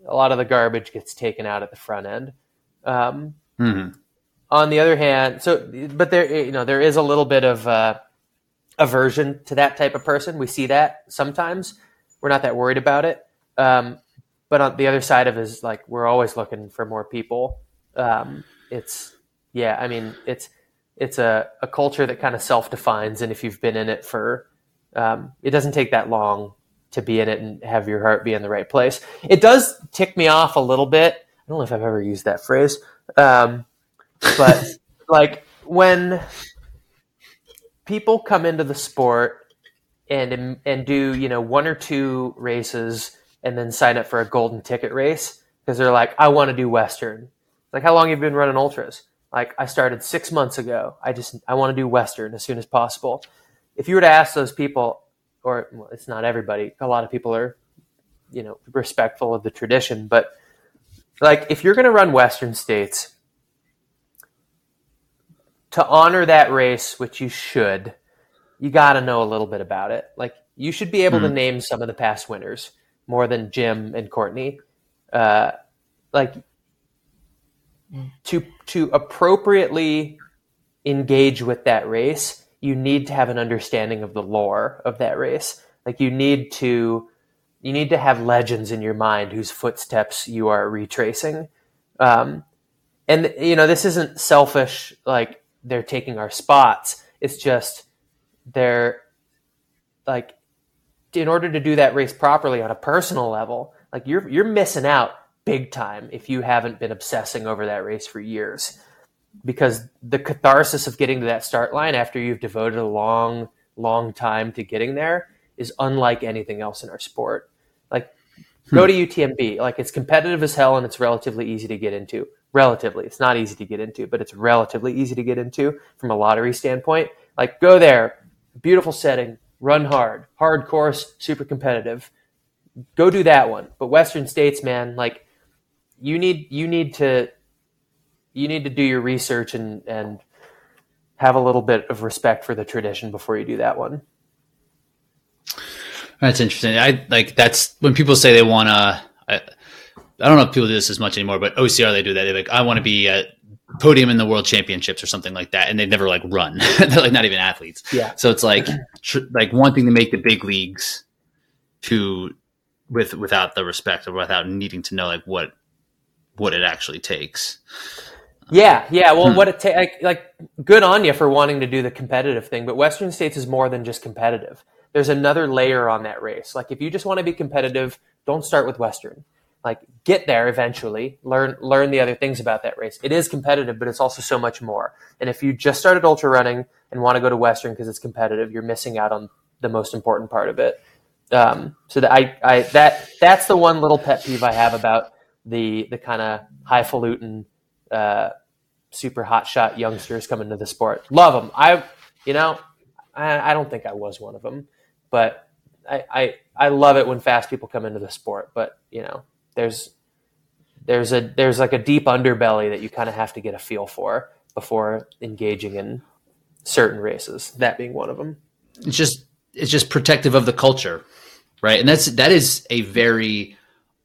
a lot of the garbage gets taken out at the front end. Um, mm-hmm. On the other hand, so but there you know there is a little bit of uh, aversion to that type of person. We see that sometimes we're not that worried about it. Um, but on the other side of it is like we're always looking for more people. Um, it's yeah, I mean it's it's a, a culture that kind of self defines, and if you've been in it for, um, it doesn't take that long to be in it and have your heart be in the right place. It does tick me off a little bit. I don't know if I've ever used that phrase, um, but like when people come into the sport and and do you know one or two races and then sign up for a golden ticket race because they're like, I want to do Western. Like, how long have you been running ultras? Like, I started six months ago. I just I want to do Western as soon as possible. If you were to ask those people, or well, it's not everybody, a lot of people are, you know, respectful of the tradition, but like if you're going to run Western states, to honor that race, which you should, you got to know a little bit about it. Like you should be able to hmm. name some of the past winners more than Jim and Courtney. Uh, like to to appropriately engage with that race, you need to have an understanding of the lore of that race. Like you need to you need to have legends in your mind whose footsteps you are retracing. Um, and you know this isn't selfish like they're taking our spots. It's just they're like in order to do that race properly on a personal level, like you're you're missing out big time if you haven't been obsessing over that race for years. Because the catharsis of getting to that start line after you've devoted a long, long time to getting there is unlike anything else in our sport. Like hmm. go to UTMB, like it's competitive as hell and it's relatively easy to get into. Relatively, it's not easy to get into, but it's relatively easy to get into from a lottery standpoint. Like go there, beautiful setting, run hard, hard course, super competitive. Go do that one. But Western States, man, like you need you need to you need to do your research and and have a little bit of respect for the tradition before you do that one. That's interesting. I like that's when people say they want to. I, I don't know if people do this as much anymore, but OCR they do that. They're like, I want to be at podium in the world championships or something like that and they never like run they're like not even athletes yeah so it's like tr- like wanting to make the big leagues to with without the respect or without needing to know like what what it actually takes yeah yeah well hmm. what it takes like, like good on you for wanting to do the competitive thing but western states is more than just competitive. There's another layer on that race. Like if you just want to be competitive don't start with western. Like get there eventually learn learn the other things about that race. It is competitive but it's also so much more. And if you just started ultra running and want to go to western because it's competitive you're missing out on the most important part of it. Um, so that I, I that that's the one little pet peeve i have about the the kind of highfalutin uh, super hot shot youngsters coming to the sport love them i you know I, I don't think i was one of them but I, I I love it when fast people come into the sport, but you know, there's there's a there's like a deep underbelly that you kind of have to get a feel for before engaging in certain races. That being one of them. It's just it's just protective of the culture. right? And that's that is a very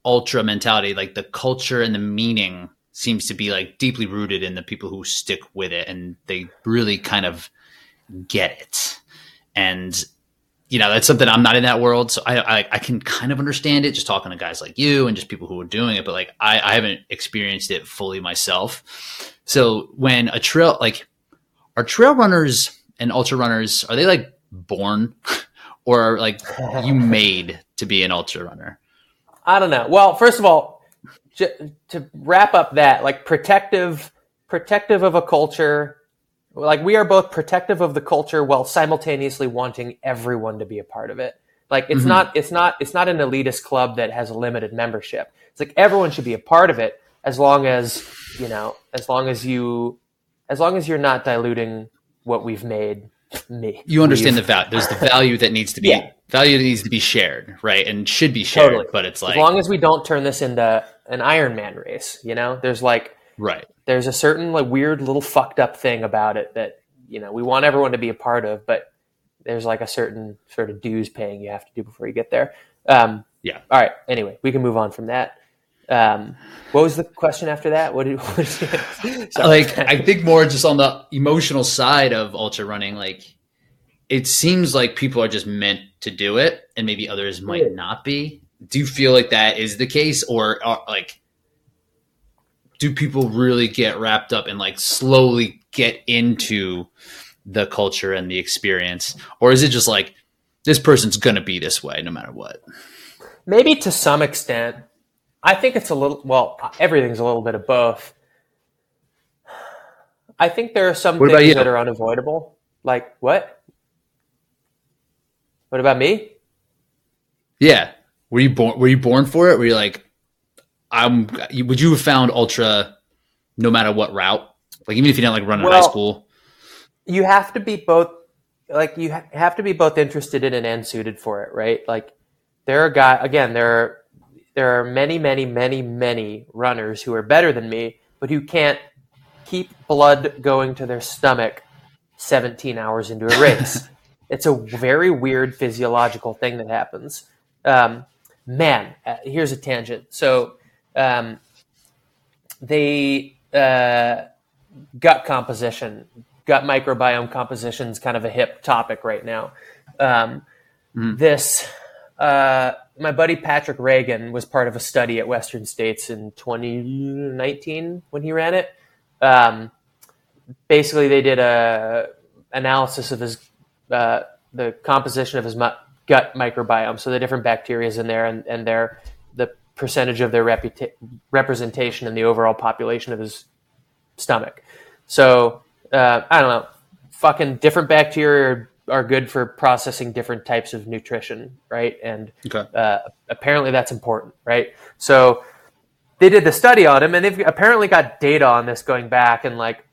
ultra mentality. Like the culture and the meaning seems to be like deeply rooted in the people who stick with it, and they really kind of get it. And you know that's something I'm not in that world, so I, I, I can kind of understand it just talking to guys like you and just people who are doing it. But like I, I haven't experienced it fully myself. So when a trail like are trail runners and ultra runners are they like born or like you made to be an ultra runner? I don't know. Well, first of all, to wrap up that like protective protective of a culture like we are both protective of the culture while simultaneously wanting everyone to be a part of it like it's mm-hmm. not it's not it's not an elitist club that has a limited membership it's like everyone should be a part of it as long as you know as long as you as long as you're not diluting what we've made me you understand we've, the value there's the value that needs to be yeah. value that needs to be shared right and should be shared totally. but it's like as long as we don't turn this into an ironman race you know there's like right there's a certain like weird little fucked up thing about it that you know we want everyone to be a part of, but there's like a certain sort of dues paying you have to do before you get there. Um, yeah. All right. Anyway, we can move on from that. Um, what was the question after that? What did, what did like? I think more just on the emotional side of ultra running. Like, it seems like people are just meant to do it, and maybe others might yeah. not be. Do you feel like that is the case, or, or like do people really get wrapped up and like slowly get into the culture and the experience? Or is it just like this person's going to be this way no matter what? Maybe to some extent. I think it's a little well everything's a little bit of both. I think there are some what things that are unavoidable. Like what? What about me? Yeah were you born were you born for it were you like I'm. Would you have found ultra no matter what route? Like even if you didn't like run in well, high school, you have to be both. Like you ha- have to be both interested in it and suited for it, right? Like there are guys. Again, there are there are many, many, many, many runners who are better than me, but who can't keep blood going to their stomach 17 hours into a race. it's a very weird physiological thing that happens. Um, man, uh, here's a tangent. So um, they uh, gut composition, gut microbiome composition is kind of a hip topic right now. Um, mm. This, uh, my buddy Patrick Reagan was part of a study at Western States in 2019 when he ran it. Um, basically, they did a analysis of his uh, the composition of his mu- gut microbiome, so the different bacteria is in there and, and their the percentage of their reputa- representation in the overall population of his stomach. So uh, I don't know. Fucking different bacteria are, good for processing different types of nutrition, right? And okay. uh, apparently that's important, right? So they did the study on him, and they've apparently got data on this going back, and like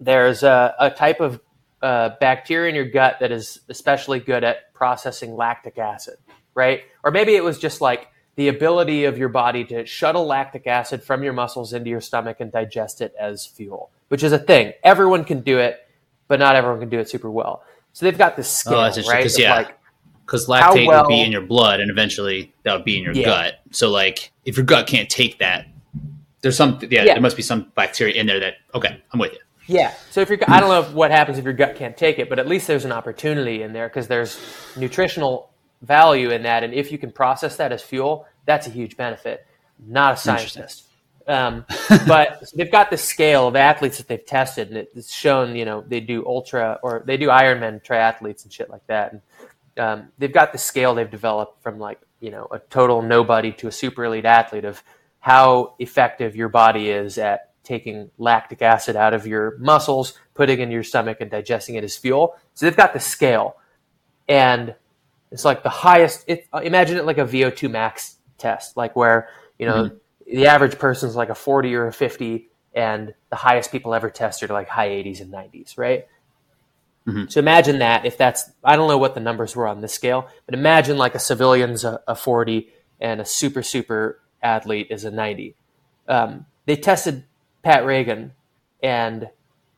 there's a, a type of uh, bacteria in your gut that is especially good at processing lactic acid, right? Or maybe it was just like the ability of your body to shuttle lactic acid from your muscles into your stomach and digest it as fuel, which is a thing. Everyone can do it, but not everyone can do it super well. So they've got this skill, oh, right? Because yeah, like, because lactate well, would be in your blood, and eventually that would be in your yeah. gut. So like, if your gut can't take that, there's some yeah, yeah, there must be some bacteria in there that okay, I'm with you. Yeah. So if you're, I don't know what happens if your gut can't take it, but at least there's an opportunity in there because there's nutritional value in that. And if you can process that as fuel, that's a huge benefit. Not a scientist. Um, but they've got the scale of athletes that they've tested, and it's shown, you know, they do ultra or they do Ironman triathletes and shit like that. And um, they've got the scale they've developed from like, you know, a total nobody to a super elite athlete of how effective your body is at taking lactic acid out of your muscles, putting it in your stomach, and digesting it as fuel. So they've got the scale. And it's like the highest. It, imagine it like a VO2 max test, like where you know mm-hmm. the average person is like a 40 or a 50, and the highest people ever tested are like high 80s and 90s, right? Mm-hmm. So imagine that if that's I don't know what the numbers were on this scale, but imagine like a civilian's a, a 40 and a super super athlete is a 90. Um, they tested Pat Reagan, and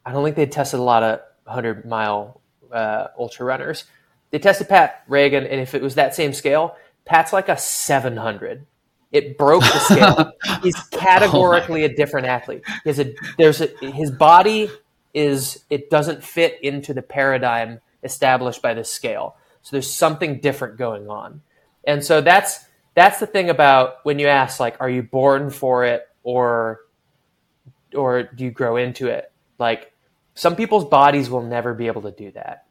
I don't think they tested a lot of 100 mile uh, ultra runners they tested Pat Reagan, and if it was that same scale, Pat's like a 700. It broke the scale. He's categorically oh a different athlete. He has a, there's a, his body is it doesn't fit into the paradigm established by this scale. So there's something different going on. And so that's that's the thing about when you ask like are you born for it or or do you grow into it? Like some people's bodies will never be able to do that.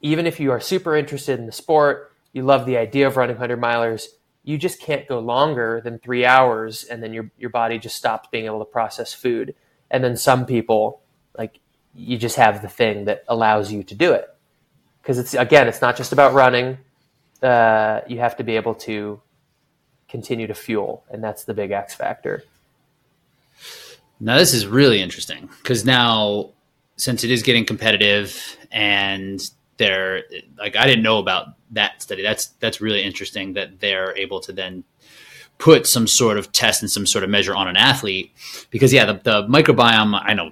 Even if you are super interested in the sport, you love the idea of running 100 milers, you just can't go longer than three hours and then your, your body just stops being able to process food. And then some people, like, you just have the thing that allows you to do it. Because it's, again, it's not just about running. Uh, you have to be able to continue to fuel, and that's the big X factor. Now, this is really interesting because now, since it is getting competitive and they're like, I didn't know about that study. That's that's really interesting that they're able to then put some sort of test and some sort of measure on an athlete because yeah the, the microbiome i know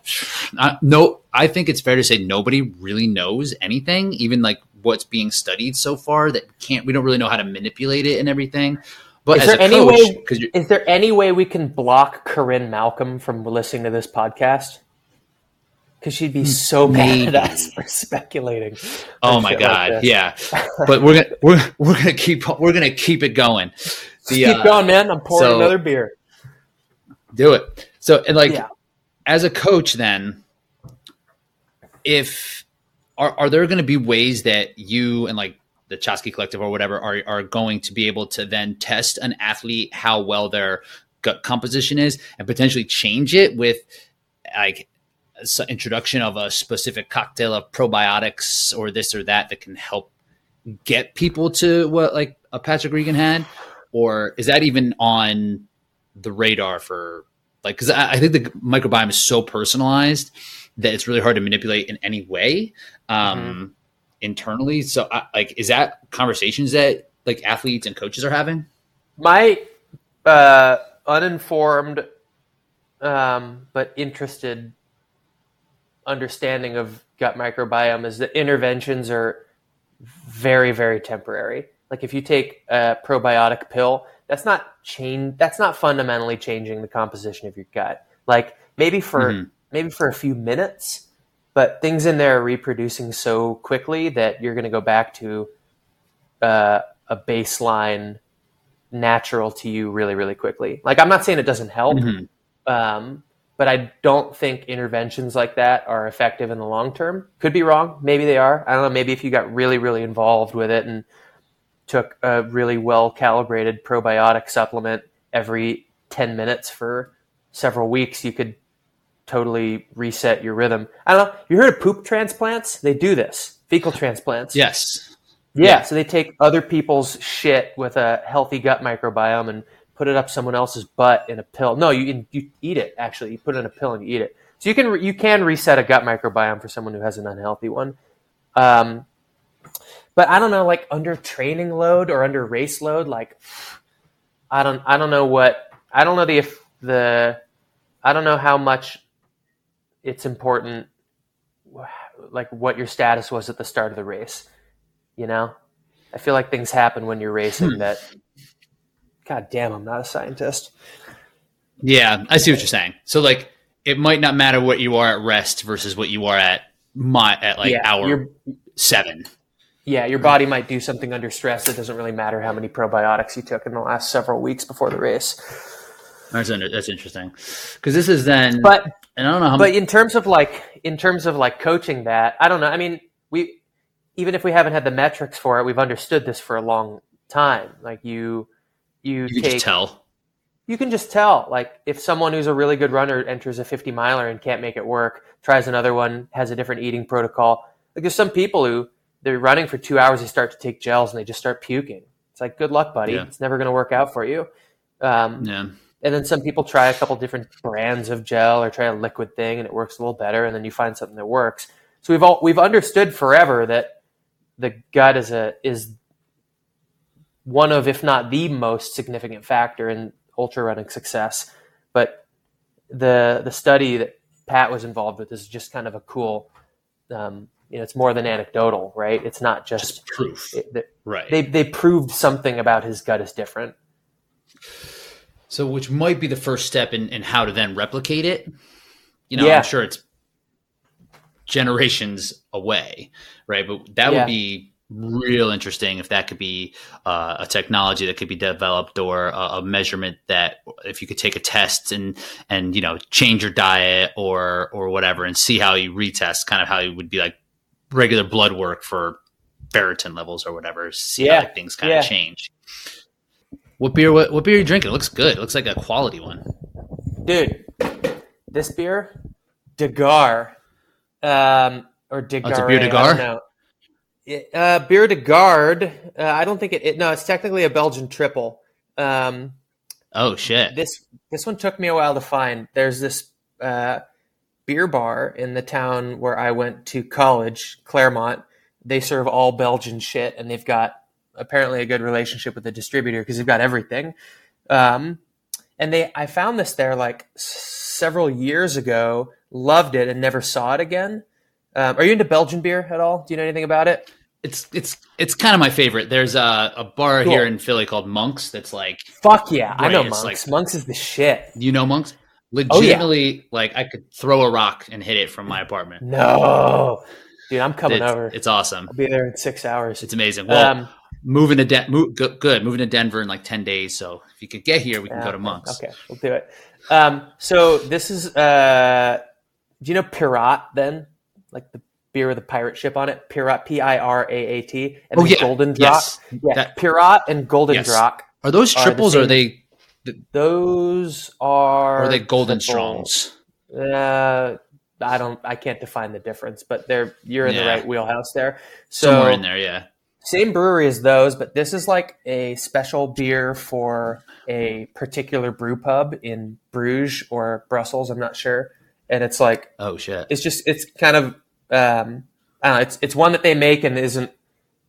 I, no i think it's fair to say nobody really knows anything even like what's being studied so far that can't we don't really know how to manipulate it and everything but is there any coach, way is there any way we can block Corrine Malcolm from listening to this podcast because she'd be hmm. so Maybe. mad at us for speculating. Oh my god, like yeah. But we're gonna we're we're gonna keep we're gonna keep it going. The, keep uh, going, man. I'm pouring so, another beer. Do it. So and like yeah. as a coach, then if are are there going to be ways that you and like the Chaski Collective or whatever are are going to be able to then test an athlete how well their gut composition is and potentially change it with like introduction of a specific cocktail of probiotics or this or that that can help get people to what like a Patrick Reagan had, or is that even on the radar for like? Because I, I, think the microbiome is so personalized that it's really hard to manipulate in any way um, mm-hmm. Internally. So, I, like, is that conversations that like athletes and coaches are having? My uh, uninformed um, but interested understanding of gut microbiome is that interventions are very very temporary like if you take a probiotic pill that's not change that's not fundamentally changing the composition of your gut like maybe for mm-hmm. maybe for a few minutes but things in there are reproducing so quickly that you're going to go back to uh, a baseline natural to you really really quickly like i'm not saying it doesn't help mm-hmm. um, but I don't think interventions like that are effective in the long term. Could be wrong. Maybe they are. I don't know. Maybe if you got really, really involved with it and took a really well calibrated probiotic supplement every 10 minutes for several weeks, you could totally reset your rhythm. I don't know. You heard of poop transplants? They do this. Fecal transplants. Yes. Yeah, yeah. So they take other people's shit with a healthy gut microbiome and put it up someone else's butt in a pill. No, you you eat it actually. You put it in a pill and you eat it. So you can you can reset a gut microbiome for someone who has an unhealthy one. Um, but I don't know, like under training load or under race load, like I don't I don't know what I don't know the if the I don't know how much it's important like what your status was at the start of the race. You know? I feel like things happen when you're racing hmm. that God damn, I'm not a scientist. Yeah, I see what you're saying. So like it might not matter what you are at rest versus what you are at my at like yeah, hour seven. Yeah, your body might do something under stress. It doesn't really matter how many probiotics you took in the last several weeks before the race. That's that's interesting because this is then. But and I don't know how. But in terms of like in terms of like coaching that, I don't know. I mean, we even if we haven't had the metrics for it, we've understood this for a long time. Like you you, you take, tell. You can just tell. Like if someone who's a really good runner enters a 50 miler and can't make it work, tries another one, has a different eating protocol. Like there's some people who they're running for two hours, they start to take gels and they just start puking. It's like good luck, buddy. Yeah. It's never going to work out for you. Um, yeah. And then some people try a couple different brands of gel or try a liquid thing and it works a little better. And then you find something that works. So we've all, we've understood forever that the gut is a, is one of, if not the most significant factor in ultra running success. But the the study that Pat was involved with is just kind of a cool um, you know it's more than anecdotal, right? It's not just, Just proof. it, right. they they proved something about his gut is different. So, which might be the first step in, in how to then replicate it. You know, Yeah. I'm sure it's generations away, right? But that Yeah. would be real interesting if that could be uh, a technology that could be developed or a, a measurement that if you could take a test and and you know change your diet or or whatever and see how you retest, kind of how you would be like regular blood work for ferritin levels or whatever. See Yeah. how like, things kind Yeah. of change. What beer? What, what beer are you drinking? It looks good. It looks like a quality one. Dude, this beer, Degar, um, or Degar. Oh, it's a beer Degar. I don't know. It, uh, beer de Garde. Uh, I don't think it, it. No, it's technically a Belgian triple. Um, Oh shit! this this one took me a while to find. There's this uh, beer bar in the town where I went to college, Claremont. They serve all Belgian shit, and they've got apparently a good relationship with the distributor because they've got everything. Um, and they, I found this there like several years ago. Loved it and never saw it again. Um, are you into Belgian beer at all? Do you know anything about it? It's it's it's kind of my favorite. There's a, a bar Cool. here in Philly called Monks. That's like Fuck yeah, I know it's Monks. like- Monks is the shit. you know Monks. Oh, yeah. Legitimately, like I could throw a rock and hit it from my apartment. No, dude, I'm coming it's, over. It's awesome. I'll be there in six hours. It's amazing. Well, um, moving to Den- move, good, good. Moving to Denver in like ten days. So if you could get here, we can yeah, go to Monks. Okay, we'll do it. Um, so this is, uh, do you know Piraat then? Like the beer with a pirate ship on it? Piraat, P I R A A T. And Oh, yeah. Gulden Draak. Yes. Yeah, That- Piraat and Golden Yes. Drop. Are those Are the triples or are they Those are. are they golden triple. strongs? Uh, I don't. I can't define the difference, but they're you're in the right wheelhouse there. So Somewhere in there, yeah. Same brewery as those, but this is like a special beer for a particular brew pub in Bruges or Brussels. I'm not sure, and it's like Oh shit. it's just it's kind of um, I don't know. It's it's one that they make and isn't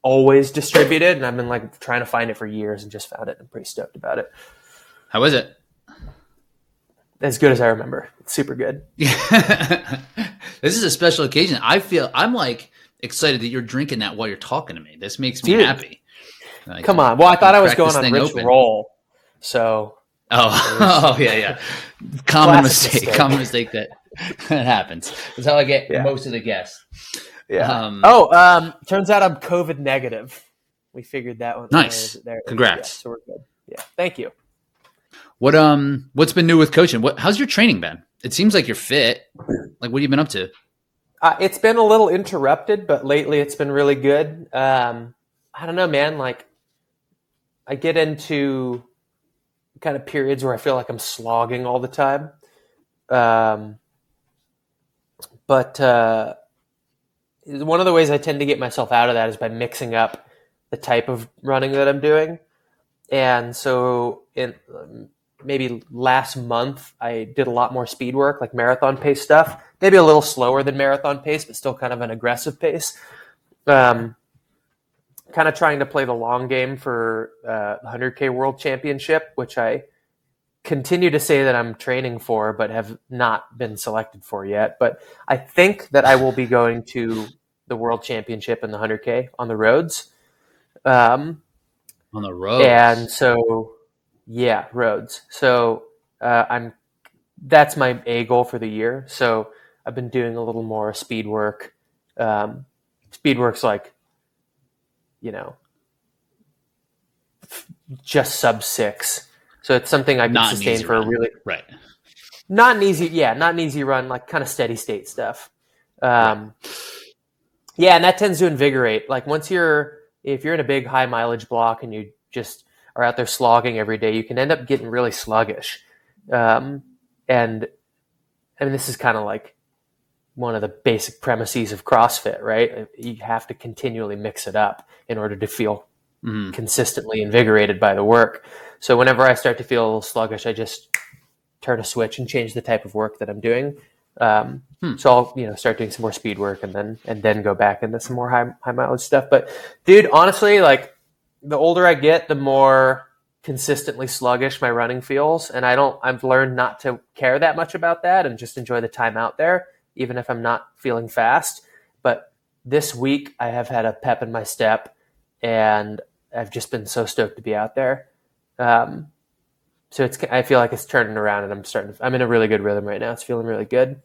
always distributed, and I've been like trying to find it for years and just found it. I'm pretty stoked about it. How is it? As good as I remember. It's super good. this is a special occasion. I feel I'm like excited that you're drinking that while you're talking to me. This makes me Dude. happy. Like, Come on. Well, I thought I was going on Rich open. Roll, so Oh, oh yeah, yeah. Common mistake. mistake. Common mistake that that happens. That's how I get Yeah. most of the guests. yeah. Um, Oh, um, turns out I'm COVID negative. We figured that one. Nice. There, there. Congrats. Yeah, so we're good. Yeah. Thank you. What um what's been new with coaching? What how's your training been? It seems like you're fit. Like what have you been up to? Uh, it's been a little interrupted, but lately it's been really good. Um, I don't know, man. Like, I get into kind of periods where I feel like I'm slogging all the time. Um, but uh, one of the ways I tend to get myself out of that is by mixing up the type of running that I'm doing. And so, in maybe last month, I did a lot more speed work, like marathon pace stuff. Maybe a little slower than marathon pace, but still kind of an aggressive pace. Um, kind of trying to play the long game for uh, the 100K World Championship, which I continue to say that I'm training for, but have not been selected for yet. But I think that I will be going to the World Championship in the 100K on the roads. Um, On the road. and so, yeah, roads. So uh, I'm that's my A goal for the year. So I've been doing a little more speed work. Um, speed work's like, you know, f- just sub six. So it's something I can Not sustain for a really Right. not an easy yeah not an easy run like kind of steady state stuff um, yeah and that tends to invigorate like once you're if you're in a big high mileage block and you just are out there slogging every day you can end up getting really sluggish um, and i mean this is kind of like one of the basic premises of crossfit right you have to continually mix it up in order to feel Mhm. consistently invigorated by the work so whenever i start to feel a little sluggish i just turn a switch and change the type of work that I'm doing. Um, Hmm. So I'll you know start doing some more speed work and then and then go back into some more high high mileage stuff. But dude, honestly, like the older I get, the more consistently sluggish my running feels, and I don't. I've learned not to care that much about that and just enjoy the time out there, even if I'm not feeling fast. but this week I have had a pep in my step, and I've just been so stoked to be out there. Um, so it's I feel like it's turning around, and I'm starting. To, I'm in a really good rhythm right now. It's feeling really good.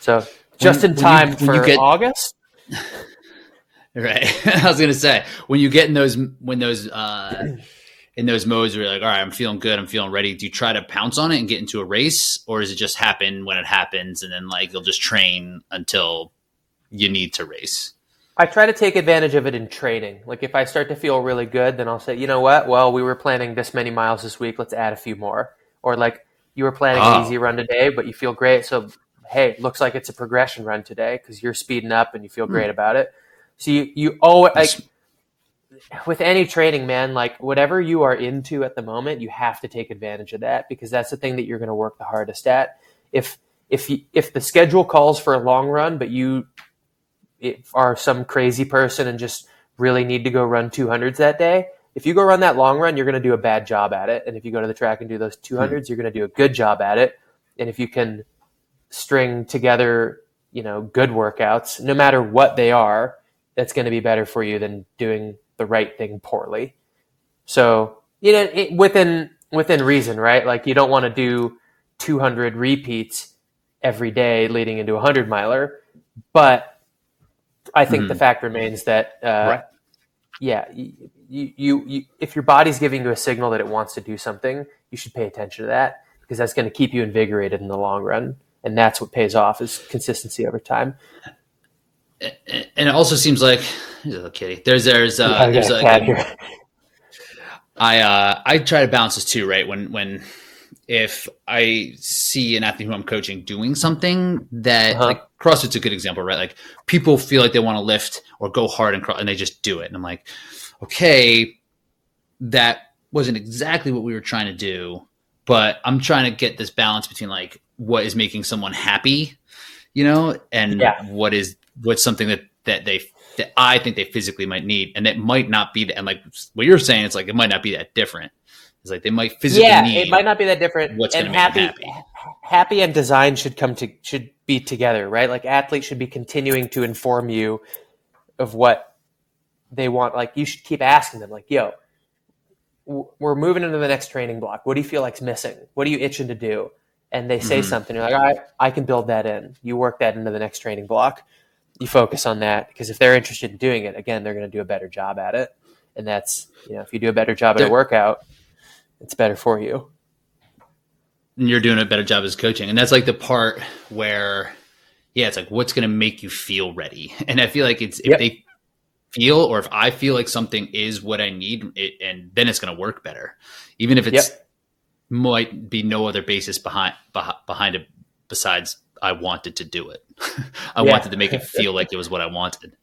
So just When- in when time you- when for get- August. Right. I was gonna say when you get in those when those uh in those modes where you're like, all right, I'm feeling good, I'm feeling ready. Do you try to pounce on it and get into a race, or does it just happen when it happens, and then like you'll just train until you need to race? I try to take advantage of it in training. Like if I start to feel really good, then I'll say, you know what? Well, we were planning this many miles this week. Let's add a few more. Or like you were planning Oh. an easy run today, but you feel great. So hey, looks like it's a progression run today because you're speeding up and you feel great about it. So you you always like with any training, man. Like whatever you are into at the moment, you have to take advantage of that because that's the thing that you're going to work the hardest at. If if you, if the schedule calls for a long run, but you if are some crazy person and just really need to go run 200s that day, if you go run that long run, you're going to do a bad job at it. And if you go to the track and do those hmm. 200s, you're going to do a good job at it. And if you can string together, you know, good workouts, no matter what they are, that's going to be better for you than doing the right thing poorly. So, you know, it, within within reason, right? Like you don't want to do 200 repeats every day leading into a 100 miler, but I think the fact remains that uh, Right. yeah, you, you, you if your body's giving you a signal that it wants to do something, you should pay attention to that because that's going to keep you invigorated in the long run, and that's what pays off is consistency over time. And it also seems like little kitty. There's there's uh, I there's got like cat a- here. I uh, I try to balance this too, right? When when if I see an athlete who I'm coaching doing something that Uh-huh. like CrossFit's a good example, right? Like people feel like they want to lift or go hard and cross, and they just do it, and I'm like, okay, that wasn't exactly what we were trying to do, but I'm trying to get this balance between like what is making someone happy, you know, and Yeah. what is what's something that that they that I think they physically might need, and it might not be. that. And like what you're saying, it's like it might not be that different. It's like they might physically yeah, need. it might not be that different. what's and happy, them happy and design should come to should be together, right? Like athletes should be continuing to inform you of what they want. Like you should keep asking them, like, "Yo, we're moving into the next training block. What do you feel like's missing? What are you itching to do?" And they say Mhm. something, you're like, "All right, I can build that in." You work that into the next training block. You focus on that because if they're interested in doing it, again, they're going to do a better job at it. And that's you know, if you do a better job at a workout, it's better for you. and you're doing a better job as coaching. And that's like the part where, yeah, it's like what's going to make you feel ready. And I feel like it's if Yep. they feel or if I feel like something is what I need, it, and then it's going to work better, even if it's might be no other basis behind behind, behind it besides I wanted to do it. I Yeah. wanted to make it feel like it was what I wanted.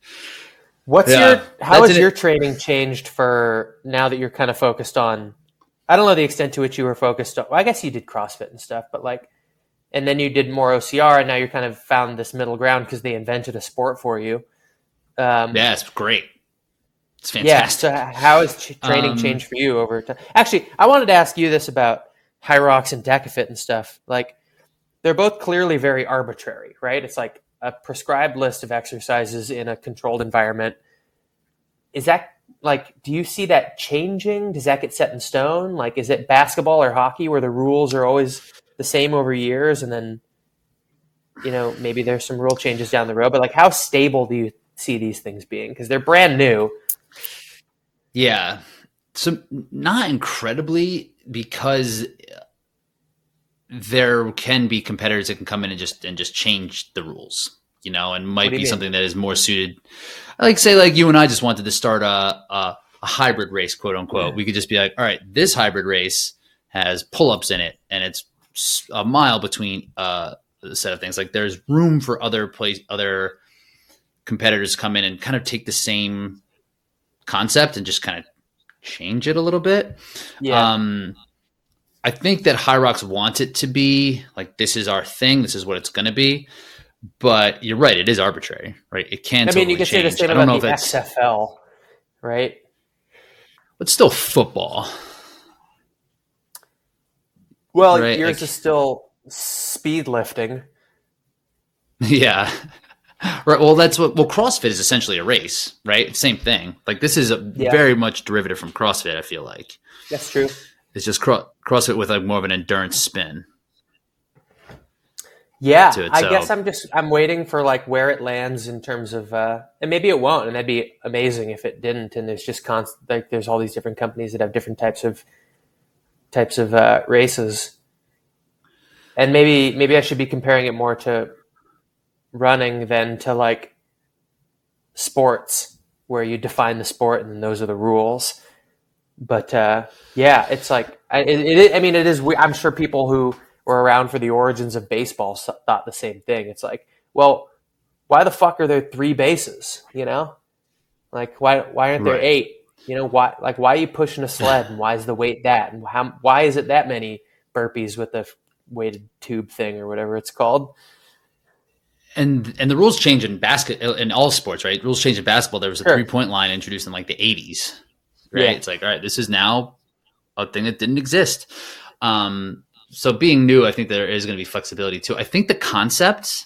What's Yeah, your how that's has an- your training changed for now that you're kind of focused on I don't know the extent to which you were focused on well, I guess you did CrossFit and stuff, but like and then you did more OCR and now you're kind of found this middle ground because they invented a sport for you. Um, Yeah, it's great. It's fantastic. yeah. So how has ch- training Um, changed for you over time? Actually, I wanted to ask you this about Hyrox and DEKA FIT and stuff. Like, they're both clearly very arbitrary, right? It's like a prescribed list of exercises in a controlled environment. Is that like? Do you see that changing? Does that get set in stone? Like, is it basketball or hockey where the rules are always the same over years, and then you know maybe there's some rule changes down the road? But like, how stable do you see these things being? Because they're brand new. Yeah. So not incredibly because there can be competitors that can come in and just and just change the rules, you know, and might What do you be mean? something that is more suited. Like say like you and I just wanted to start a a, a hybrid race, quote unquote. We could just be like, all right, this hybrid race has pull ups in it, and it's a mile between uh, a set of things. Like there's room for other place other competitors to come in and kind of take the same concept and just kind of change it a little bit. Yeah. Um, I think that Hyrox wants it to be like this is our thing, this is what it's going to be. But you're right; it is arbitrary, right? It can. Be. I mean, you totally could say the change. same I don't about the XFL, right? but still football. Well, Right, yours like- is still speed lifting. yeah, Right. Well, that's what. Well, CrossFit is essentially a race, right? Same thing. Like this is a Yeah. very much derivative from CrossFit. I feel like That's true. it's just cro- CrossFit with like more of an endurance spin. Yeah, it, I guess I'm just I'm waiting for like where it lands in terms of, uh, and maybe it won't, and that'd be amazing if it didn't. And there's just constant like there's all these different companies that have different types of types of uh, races, and maybe maybe I should be comparing it more to running than to like sports where you define the sport and those are the rules. But uh, yeah, it's like I, it, it, I mean, it is. we- I'm sure people who were around for the origins of baseball thought the same thing. It's like, well, why the fuck are there three bases? You know, like why why aren't there Right. eight? You know, why like why are you pushing a sled and why is the weight that and how why is it that many burpees with the weighted tube thing or whatever it's called? And and the rules change in basket uh, in all sports, right? Rules change in basketball. There was a Sure. three point line introduced in like the eighties, right? Yeah. It's like all right, this is now a thing that didn't exist. Um, so being new, I think there is going to be flexibility too. I think the concept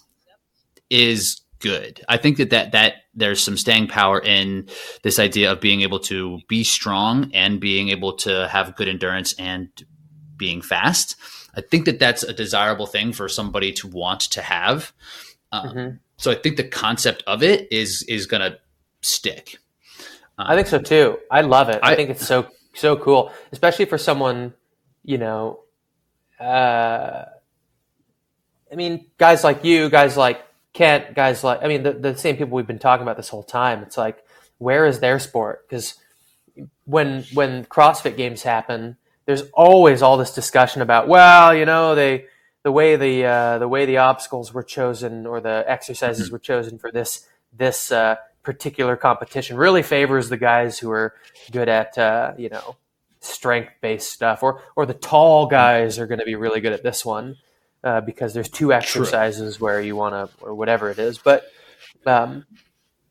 is good. I think that, that that there's some staying power in this idea of being able to be strong and being able to have good endurance and being fast. I think that that's a desirable thing for somebody to want to have. Um, Mhm. So I think the concept of it is is going to stick. I think so too. I love it. I, I- think it's so so cool, especially for someone, you know, uh, I mean, guys like you, guys like Kent, guys like I mean, the, the same people we've been talking about this whole time. It's like, where is their sport? Because when when CrossFit games happen, there's always all this discussion about, well, you know, they the way the uh, the way the obstacles were chosen or the exercises were chosen for this this uh, particular competition really favors the guys who are good at uh, you know strength based stuff, or or the tall guys are going to be really good at this one uh, because there's two exercises where you want to or whatever it is. But um,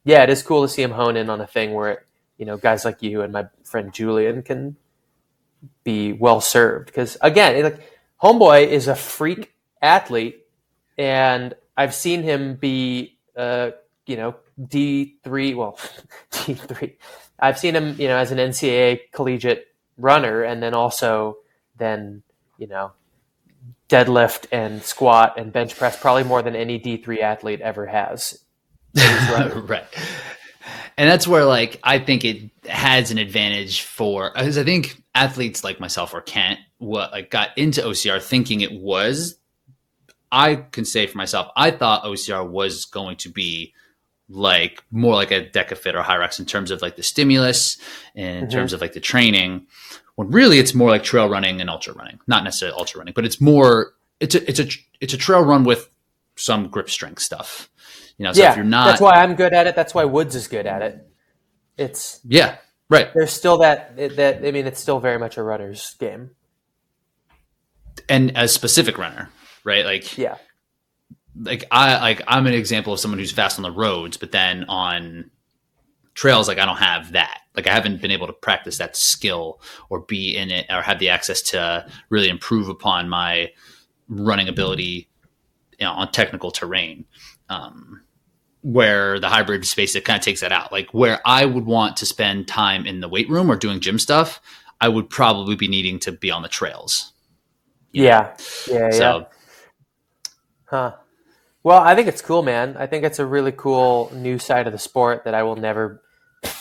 yeah, it is cool to see him hone in on a thing where you know guys like you and my friend Julian can be well served because again, it, like Homeboy is a freak athlete, and I've seen him be, uh, you know, D three. Well, D three. I've seen him, you know, as an NCAA collegiate runner, and then also then, you know, deadlift and squat and bench press probably more than any D three athlete ever has. right. And that's where like I think it has an advantage for because I think athletes like myself or Kent what like got into OCR thinking it was I can say for myself I thought OCR was going to be like more like a DEKA FIT or Hyrox in terms of like the stimulus and in Mhm. terms of like the training when really it's more like trail running and ultra running not necessarily ultra running but it's more it's a it's a it's a trail run with some grip strength stuff you know so yeah, if you're not that's why I'm good at it. That's why Woods is good at it. It's yeah right there's still that that I mean, it's still very much a runner's game. and a specific runner, right? Like, Yeah, like I like I'm an example of someone who's fast on the roads, but then on trails, like I don't have that. Like I haven't been able to practice that skill or be in it or have the access to really improve upon my running ability you know, on technical terrain. Um, where the hybrid space it kind of takes that out. Like where I would want to spend time in the weight room or doing gym stuff, I would probably be needing to be on the trails. yeah, yeah, yeah. So Huh. Well, I think it's cool, man. I think it's a really cool new side of the sport that I will never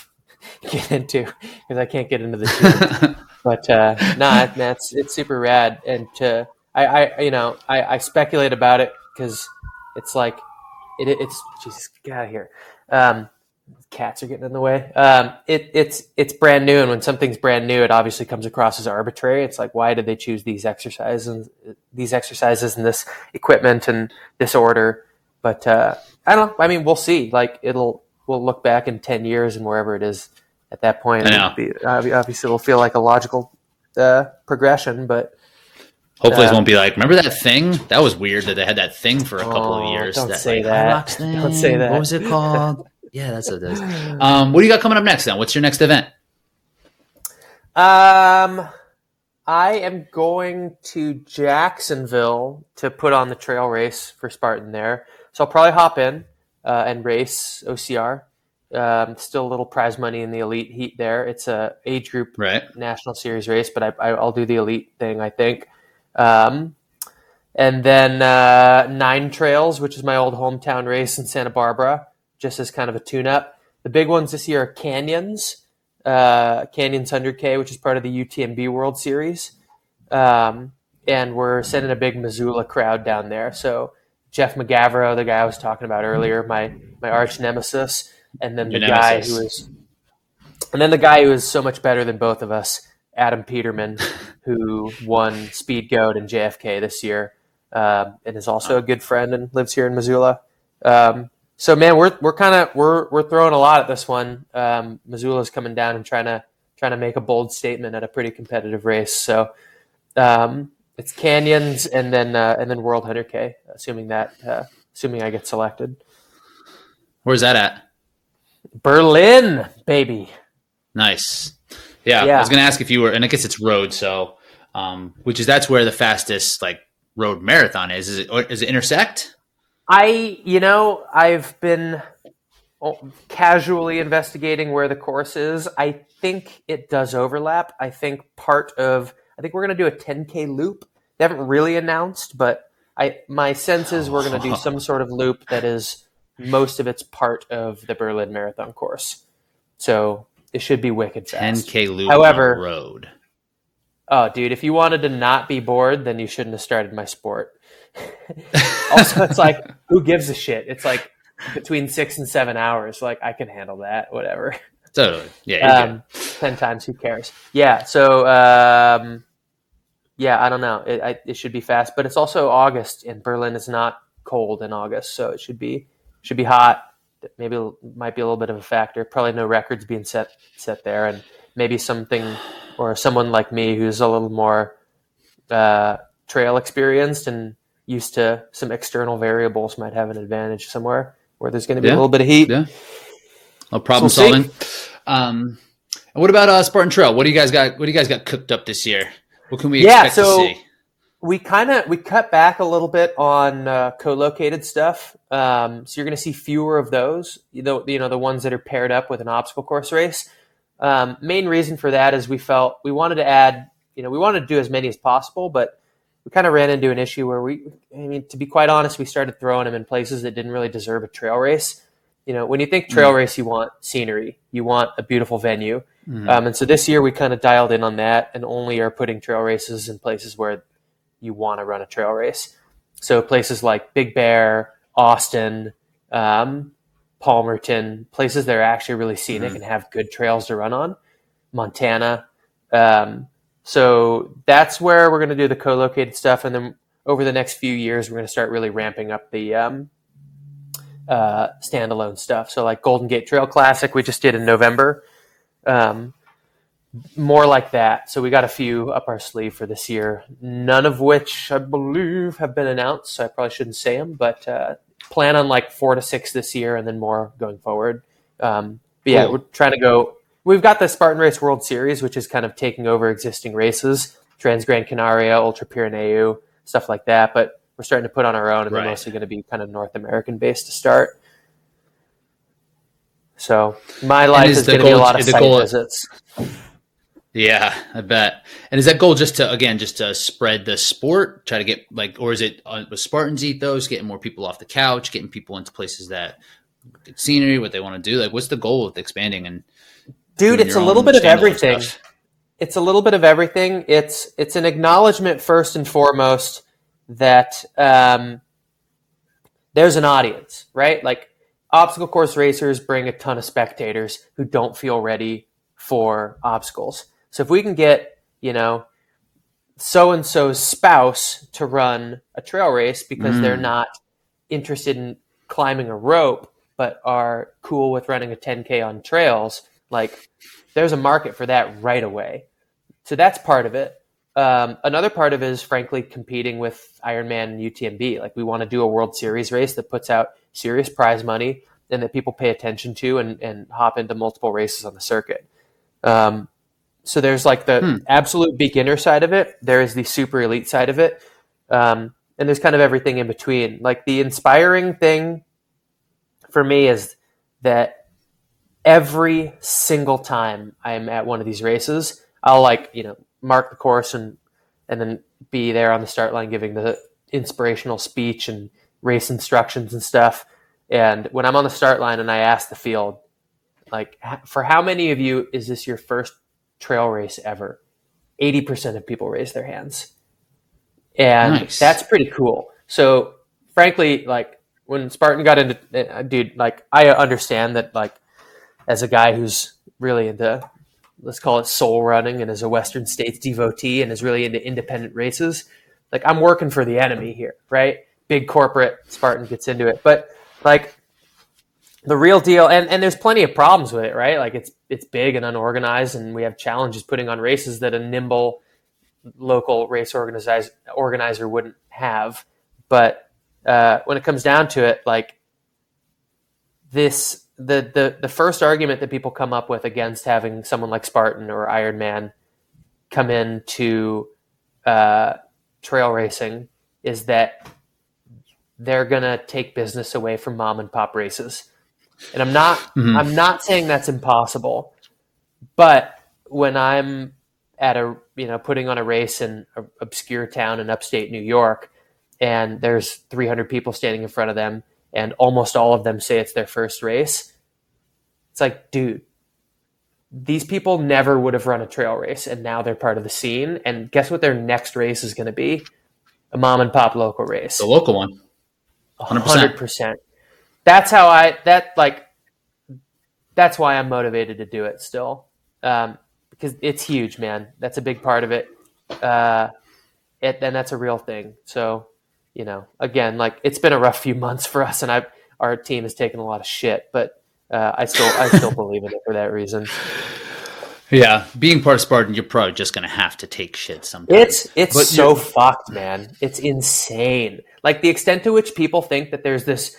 get into because I can't get into the gym. but uh, nah, man, it's it's super rad, and to I, I you know I, I speculate about it because it's like it, it's Jesus get out of here. Um, cats are getting in the way. Um, it, it's it's brand new, and when something's brand new, it obviously comes across as arbitrary. It's like why did they choose these exercises, and these exercises, and this equipment and this order? But uh, I don't know. I mean, we'll see. Like it'll we'll look back in ten years and wherever it is at that point. I know. it'll Be, obviously, it'll feel like a logical uh, progression, but. Hopefully, Uh, it won't be like. Remember that thing? That was weird that they had that thing for a couple Oh, of years. don't that, say like, that. Thing. Don't say that. What was it called? yeah, that's what it is. Um, what do you got coming up next? Then, what's your next event? Um, I am going to Jacksonville to put on the trail race for Spartan there, so I'll probably hop in. uh, and race OCR. Um, still a little prize money in the elite heat there. It's a age group right. national series race, but I, will do the elite thing, I think. Um, and then uh, Nine Trails, which is my old hometown race in Santa Barbara, just as kind of a tune up. The big ones this year are Canyons, uh, Canyons 100K, which is part of the UTMB World Series. Um, and we're sending a big Missoula crowd down there. So Jeff Mogavero, the guy I was talking about earlier, my my arch nemesis, and then the Your guy nemesis. who is, and then the guy who is so much better than both of us, Adam Peterman, who won Speed Goat and JFK this year, um, and is also a good friend and lives here in Missoula. Um, so man, we're we're kind of we're we're throwing a lot at this one. Um, Missoula's coming down and trying to trying to make a bold statement at a pretty competitive race. So um, it's canyons and then uh, and then World 100K, assuming that uh, assuming I get selected. Where's that at? Berlin, baby. Nice. Yeah, I was gonna ask if you were, and I guess it's road, so um, which is that's where the fastest like road marathon is. Is it or is it intersect? I, you know, I've been oh, casually investigating where the course is. I think it does overlap. I think part of, I think we're going to do a 10K loop. They haven't really announced, but I, my sense is we're going to do some sort of loop that is most of it's part of the Berlin Marathon course. So it should be wicked fast. 10k loop However- road. Oh, dude, if you wanted to not be bored, then you shouldn't have started my sport. also, it's like, who gives a shit? It's like between six and seven hours. Like, I can handle that, whatever. Totally. Yeah. Um, 10 times, who cares? Yeah, so, um, yeah, I don't know. It, I, it should be fast, but it's also August, and Berlin is not cold in August, so it should be should be hot. Maybe might be a little bit of a factor. Probably no records being set set there, and maybe something or someone like me who's a little more uh, trail experienced and used to some external variables might have an advantage somewhere where there's going to be Yeah. a little bit of heat. Yeah. Problem So solving. Um, and what about uh, Spartan Trail? What do you guys got? What do you guys got cooked up this year? What can we Yeah, expect so- to see? we kind of we cut back a little bit on uh, co-located stuff um, so you're going to see fewer of those you know, you know the ones that are paired up with an obstacle course race um, main reason for that is we felt we wanted to add you know we wanted to do as many as possible but we kind of ran into an issue where we i mean to be quite honest we started throwing them in places that didn't really deserve a trail race you know when you think trail race you want scenery you want a beautiful venue Mhm. um, and so this year we kind of dialed in on that and only are putting trail races in places where you want to run a trail race. So places like Big Bear, Austin, um, Palmerton, places that are actually really scenic Mhm. and have good trails to run on. Montana. Um, so that's where we're going to do the co-located stuff, and then over the next few years, we're going to start really ramping up the um, uh, standalone stuff. So like Golden Gate Trail Classic, we just did in November. Um, more like that. So we got a few up our sleeve for this year, none of which I believe have been announced. So I probably shouldn't say them, but uh, plan on like four to six this year, and then more going forward. Um, but yeah, Cool. we're trying to go. We've got the Spartan Race World Series, which is kind of taking over existing races, Trans Gran Canaria, Ultra Pirineu, stuff like that. But we're starting to put on our own, and Right. they're mostly going to be kind of North American based to start. So my life is is, going to be a lot of site goal- visits. Yeah, I bet. And is that goal just to again just to spread the sport, try to get like, or is it uh, with Spartans ethos, getting more people off the couch, getting people into places that scenery, what they want to do? Like, what's the goal with expanding and Dude, it's a little bit of everything. stuff? It's a little bit of everything. It's it's an acknowledgement first and foremost that um, there's an audience, right? Like obstacle course racers bring a ton of spectators who don't feel ready for obstacles. So if we can get you know so and so's spouse to run a trail race because Mm. they're not interested in climbing a rope but are cool with running a 10k on trails like there's a market for that right away so that's part of it um, another part of it is frankly competing with ironman and utmb like we want to do a world series race that puts out serious prize money and that people pay attention to and, and hop into multiple races on the circuit um, so there's like the Hmm. absolute beginner side of it. There is the super elite side of it. Um, and there's kind of everything in between. Like the inspiring thing for me is that every single time I'm at one of these races, I'll like you know mark the course and and then be there on the start line giving the inspirational speech and race instructions and stuff. And when I'm on the start line and I ask the field, like, for how many of you is this your first trail race ever? 80% of people raise their hands. And nice. that's pretty cool. So, frankly, like, when Spartan got into, uh, dude, like, I understand that, like, as a guy who's really into, let's call it soul running and as a Western States devotee and is really into independent races, like, I'm working for the enemy here, right? Big corporate Spartan gets into it. But, like, the real deal and, and there's plenty of problems with it right like it's it's big and unorganized and we have challenges putting on races that a nimble local race organizer organizer wouldn't have but uh, when it comes down to it like this the, the the first argument that people come up with against having someone like spartan or Iron Man come in to uh, trail racing is that they're going to take business away from mom and pop races and I'm not mm-hmm. I'm not saying that's impossible, but when I'm at a you know putting on a race in an obscure town in upstate New York, and there's 300 people standing in front of them, and almost all of them say it's their first race. It's like, dude, these people never would have run a trail race, and now they're part of the scene. And guess what? Their next race is going to be a mom and pop local race, the local one. 100%. 100% that's how I that like that's why I'm motivated to do it still um, because it's huge, man. That's a big part of it, uh, it, and that's a real thing. So you know, again, like it's been a rough few months for us, and I our team has taken a lot of shit, but uh, I still I still believe in it for that reason. Yeah, being part of Spartan, you're probably just gonna have to take shit sometimes. It's it's but so fucked, man. It's insane. Like the extent to which people think that there's this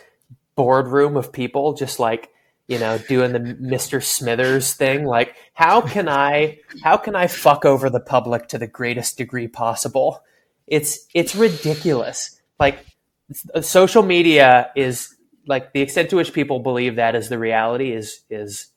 boardroom of people just like you know doing the mr smithers thing like how can i how can i fuck over the public to the greatest degree possible it's it's ridiculous like social media is like the extent to which people believe that is the reality is is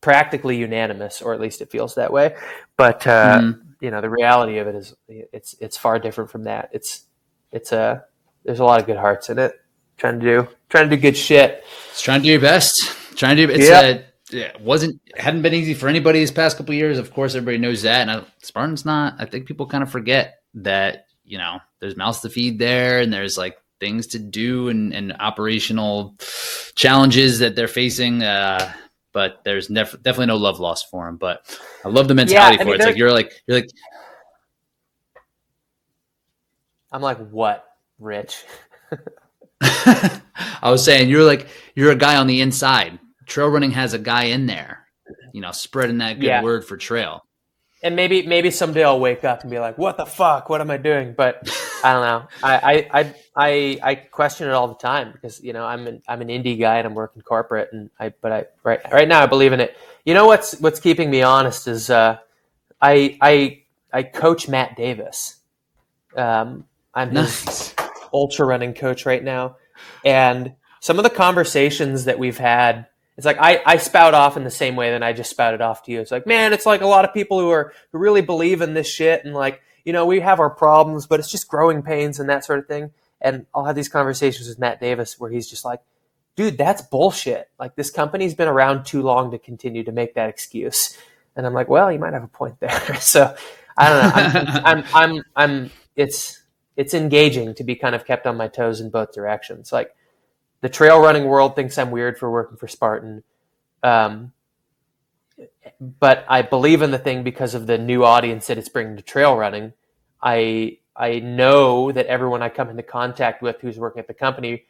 practically unanimous or at least it feels that way but uh, mm. you know the reality of it is it's it's far different from that it's it's a uh, there's a lot of good hearts in it trying to do trying to do good shit. It's trying to do your best. Trying to do it's yep. uh, yeah, wasn't hadn't been easy for anybody these past couple years. Of course, everybody knows that, and I, Spartan's not. I think people kind of forget that you know there's mouths to feed there, and there's like things to do and, and operational challenges that they're facing. Uh, but there's nef- definitely no love lost for him. But I love the mentality yeah, I mean, for it. It's like you're like you're like. I'm like what, Rich? I was saying you're like you're a guy on the inside. Trail running has a guy in there, you know, spreading that good yeah. word for trail. And maybe maybe someday I'll wake up and be like, "What the fuck? What am I doing?" But I don't know. I I I I question it all the time because you know I'm an I'm an indie guy and I'm working corporate and I but I right right now I believe in it. You know what's what's keeping me honest is uh, I I I coach Matt Davis. Um, I'm nice. his ultra running coach right now. And some of the conversations that we've had, it's like I, I spout off in the same way that I just spouted off to you. It's like, man, it's like a lot of people who are who really believe in this shit and like, you know, we have our problems, but it's just growing pains and that sort of thing. And I'll have these conversations with Matt Davis where he's just like, dude, that's bullshit. Like this company's been around too long to continue to make that excuse. And I'm like, well, you might have a point there. so I don't know. I'm, I'm, I'm, I'm, it's, it's engaging to be kind of kept on my toes in both directions. Like the trail running world thinks I'm weird for working for Spartan. Um, but I believe in the thing because of the new audience that it's bringing to trail running. I I know that everyone I come into contact with who's working at the company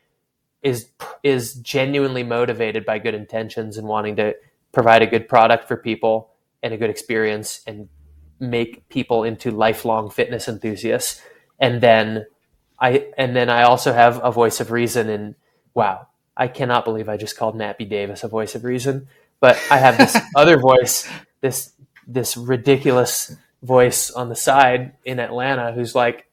is is genuinely motivated by good intentions and wanting to provide a good product for people and a good experience and make people into lifelong fitness enthusiasts and then I and then I also have a voice of reason. And wow, I cannot believe I just called B. Davis a voice of reason. But I have this other voice, this this ridiculous voice on the side in Atlanta who's like,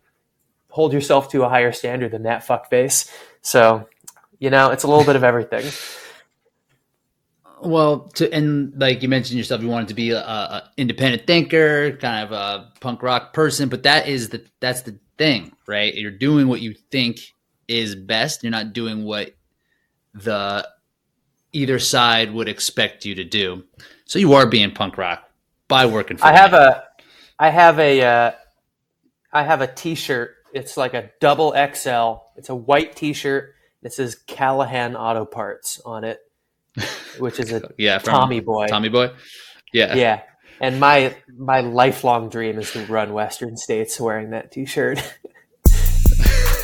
hold yourself to a higher standard than that fuckface. So, you know, it's a little bit of everything. Well, to and like you mentioned yourself, you wanted to be a, a independent thinker, kind of a punk rock person, but that is the that's the thing, right? You're doing what you think is best. You're not doing what the either side would expect you to do. So you are being punk rock by working for. I have a, I have a, uh, I have a T-shirt. It's like a double XL. It's a white T-shirt. It says Callahan Auto Parts on it, which is a yeah Tommy Boy. Tommy Boy. Yeah. Yeah. And my my lifelong dream is to run Western States wearing that T-shirt,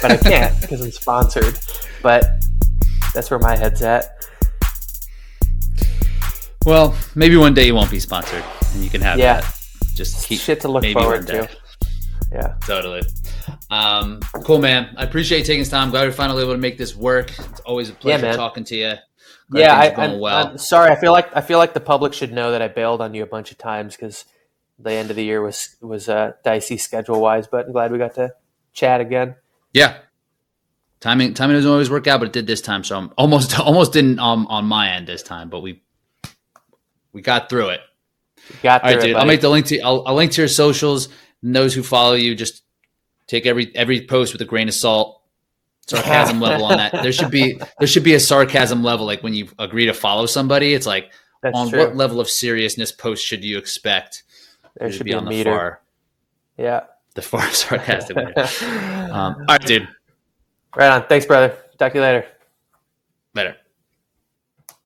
but I can't because I'm sponsored. But that's where my head's at. Well, maybe one day you won't be sponsored, and you can have Yeah. that. Just keep Shit to look forward to. Yeah. Totally. Um, cool, man. I appreciate you taking this time. Glad we're finally able to make this work. It's always a pleasure man. talking to you. Glad yeah, I, going I'm, well. Sorry. I feel like I feel like the public should know that I bailed on you a bunch of times because the end of the year was was uh, dicey schedule wise. But I'm glad we got to chat again. yeah. Timing timing doesn't always work out, but it did this time. So I'm almost almost didn't um, on my end this time, but we we got through it. Got All right, through it, dude. I'll make the link to I'll, I'll link to your socials. And those who follow you, just take every every post with a grain of salt. Sarcasm level on that. There should be there should be a sarcasm level. Like when you agree to follow somebody, it's like That's on true. what level of seriousness post should you expect? there It should be a on the meter. far Yeah. the far sarcastic. way. Um, all right, dude. Right on. Thanks, brother. Talk to you later. Later.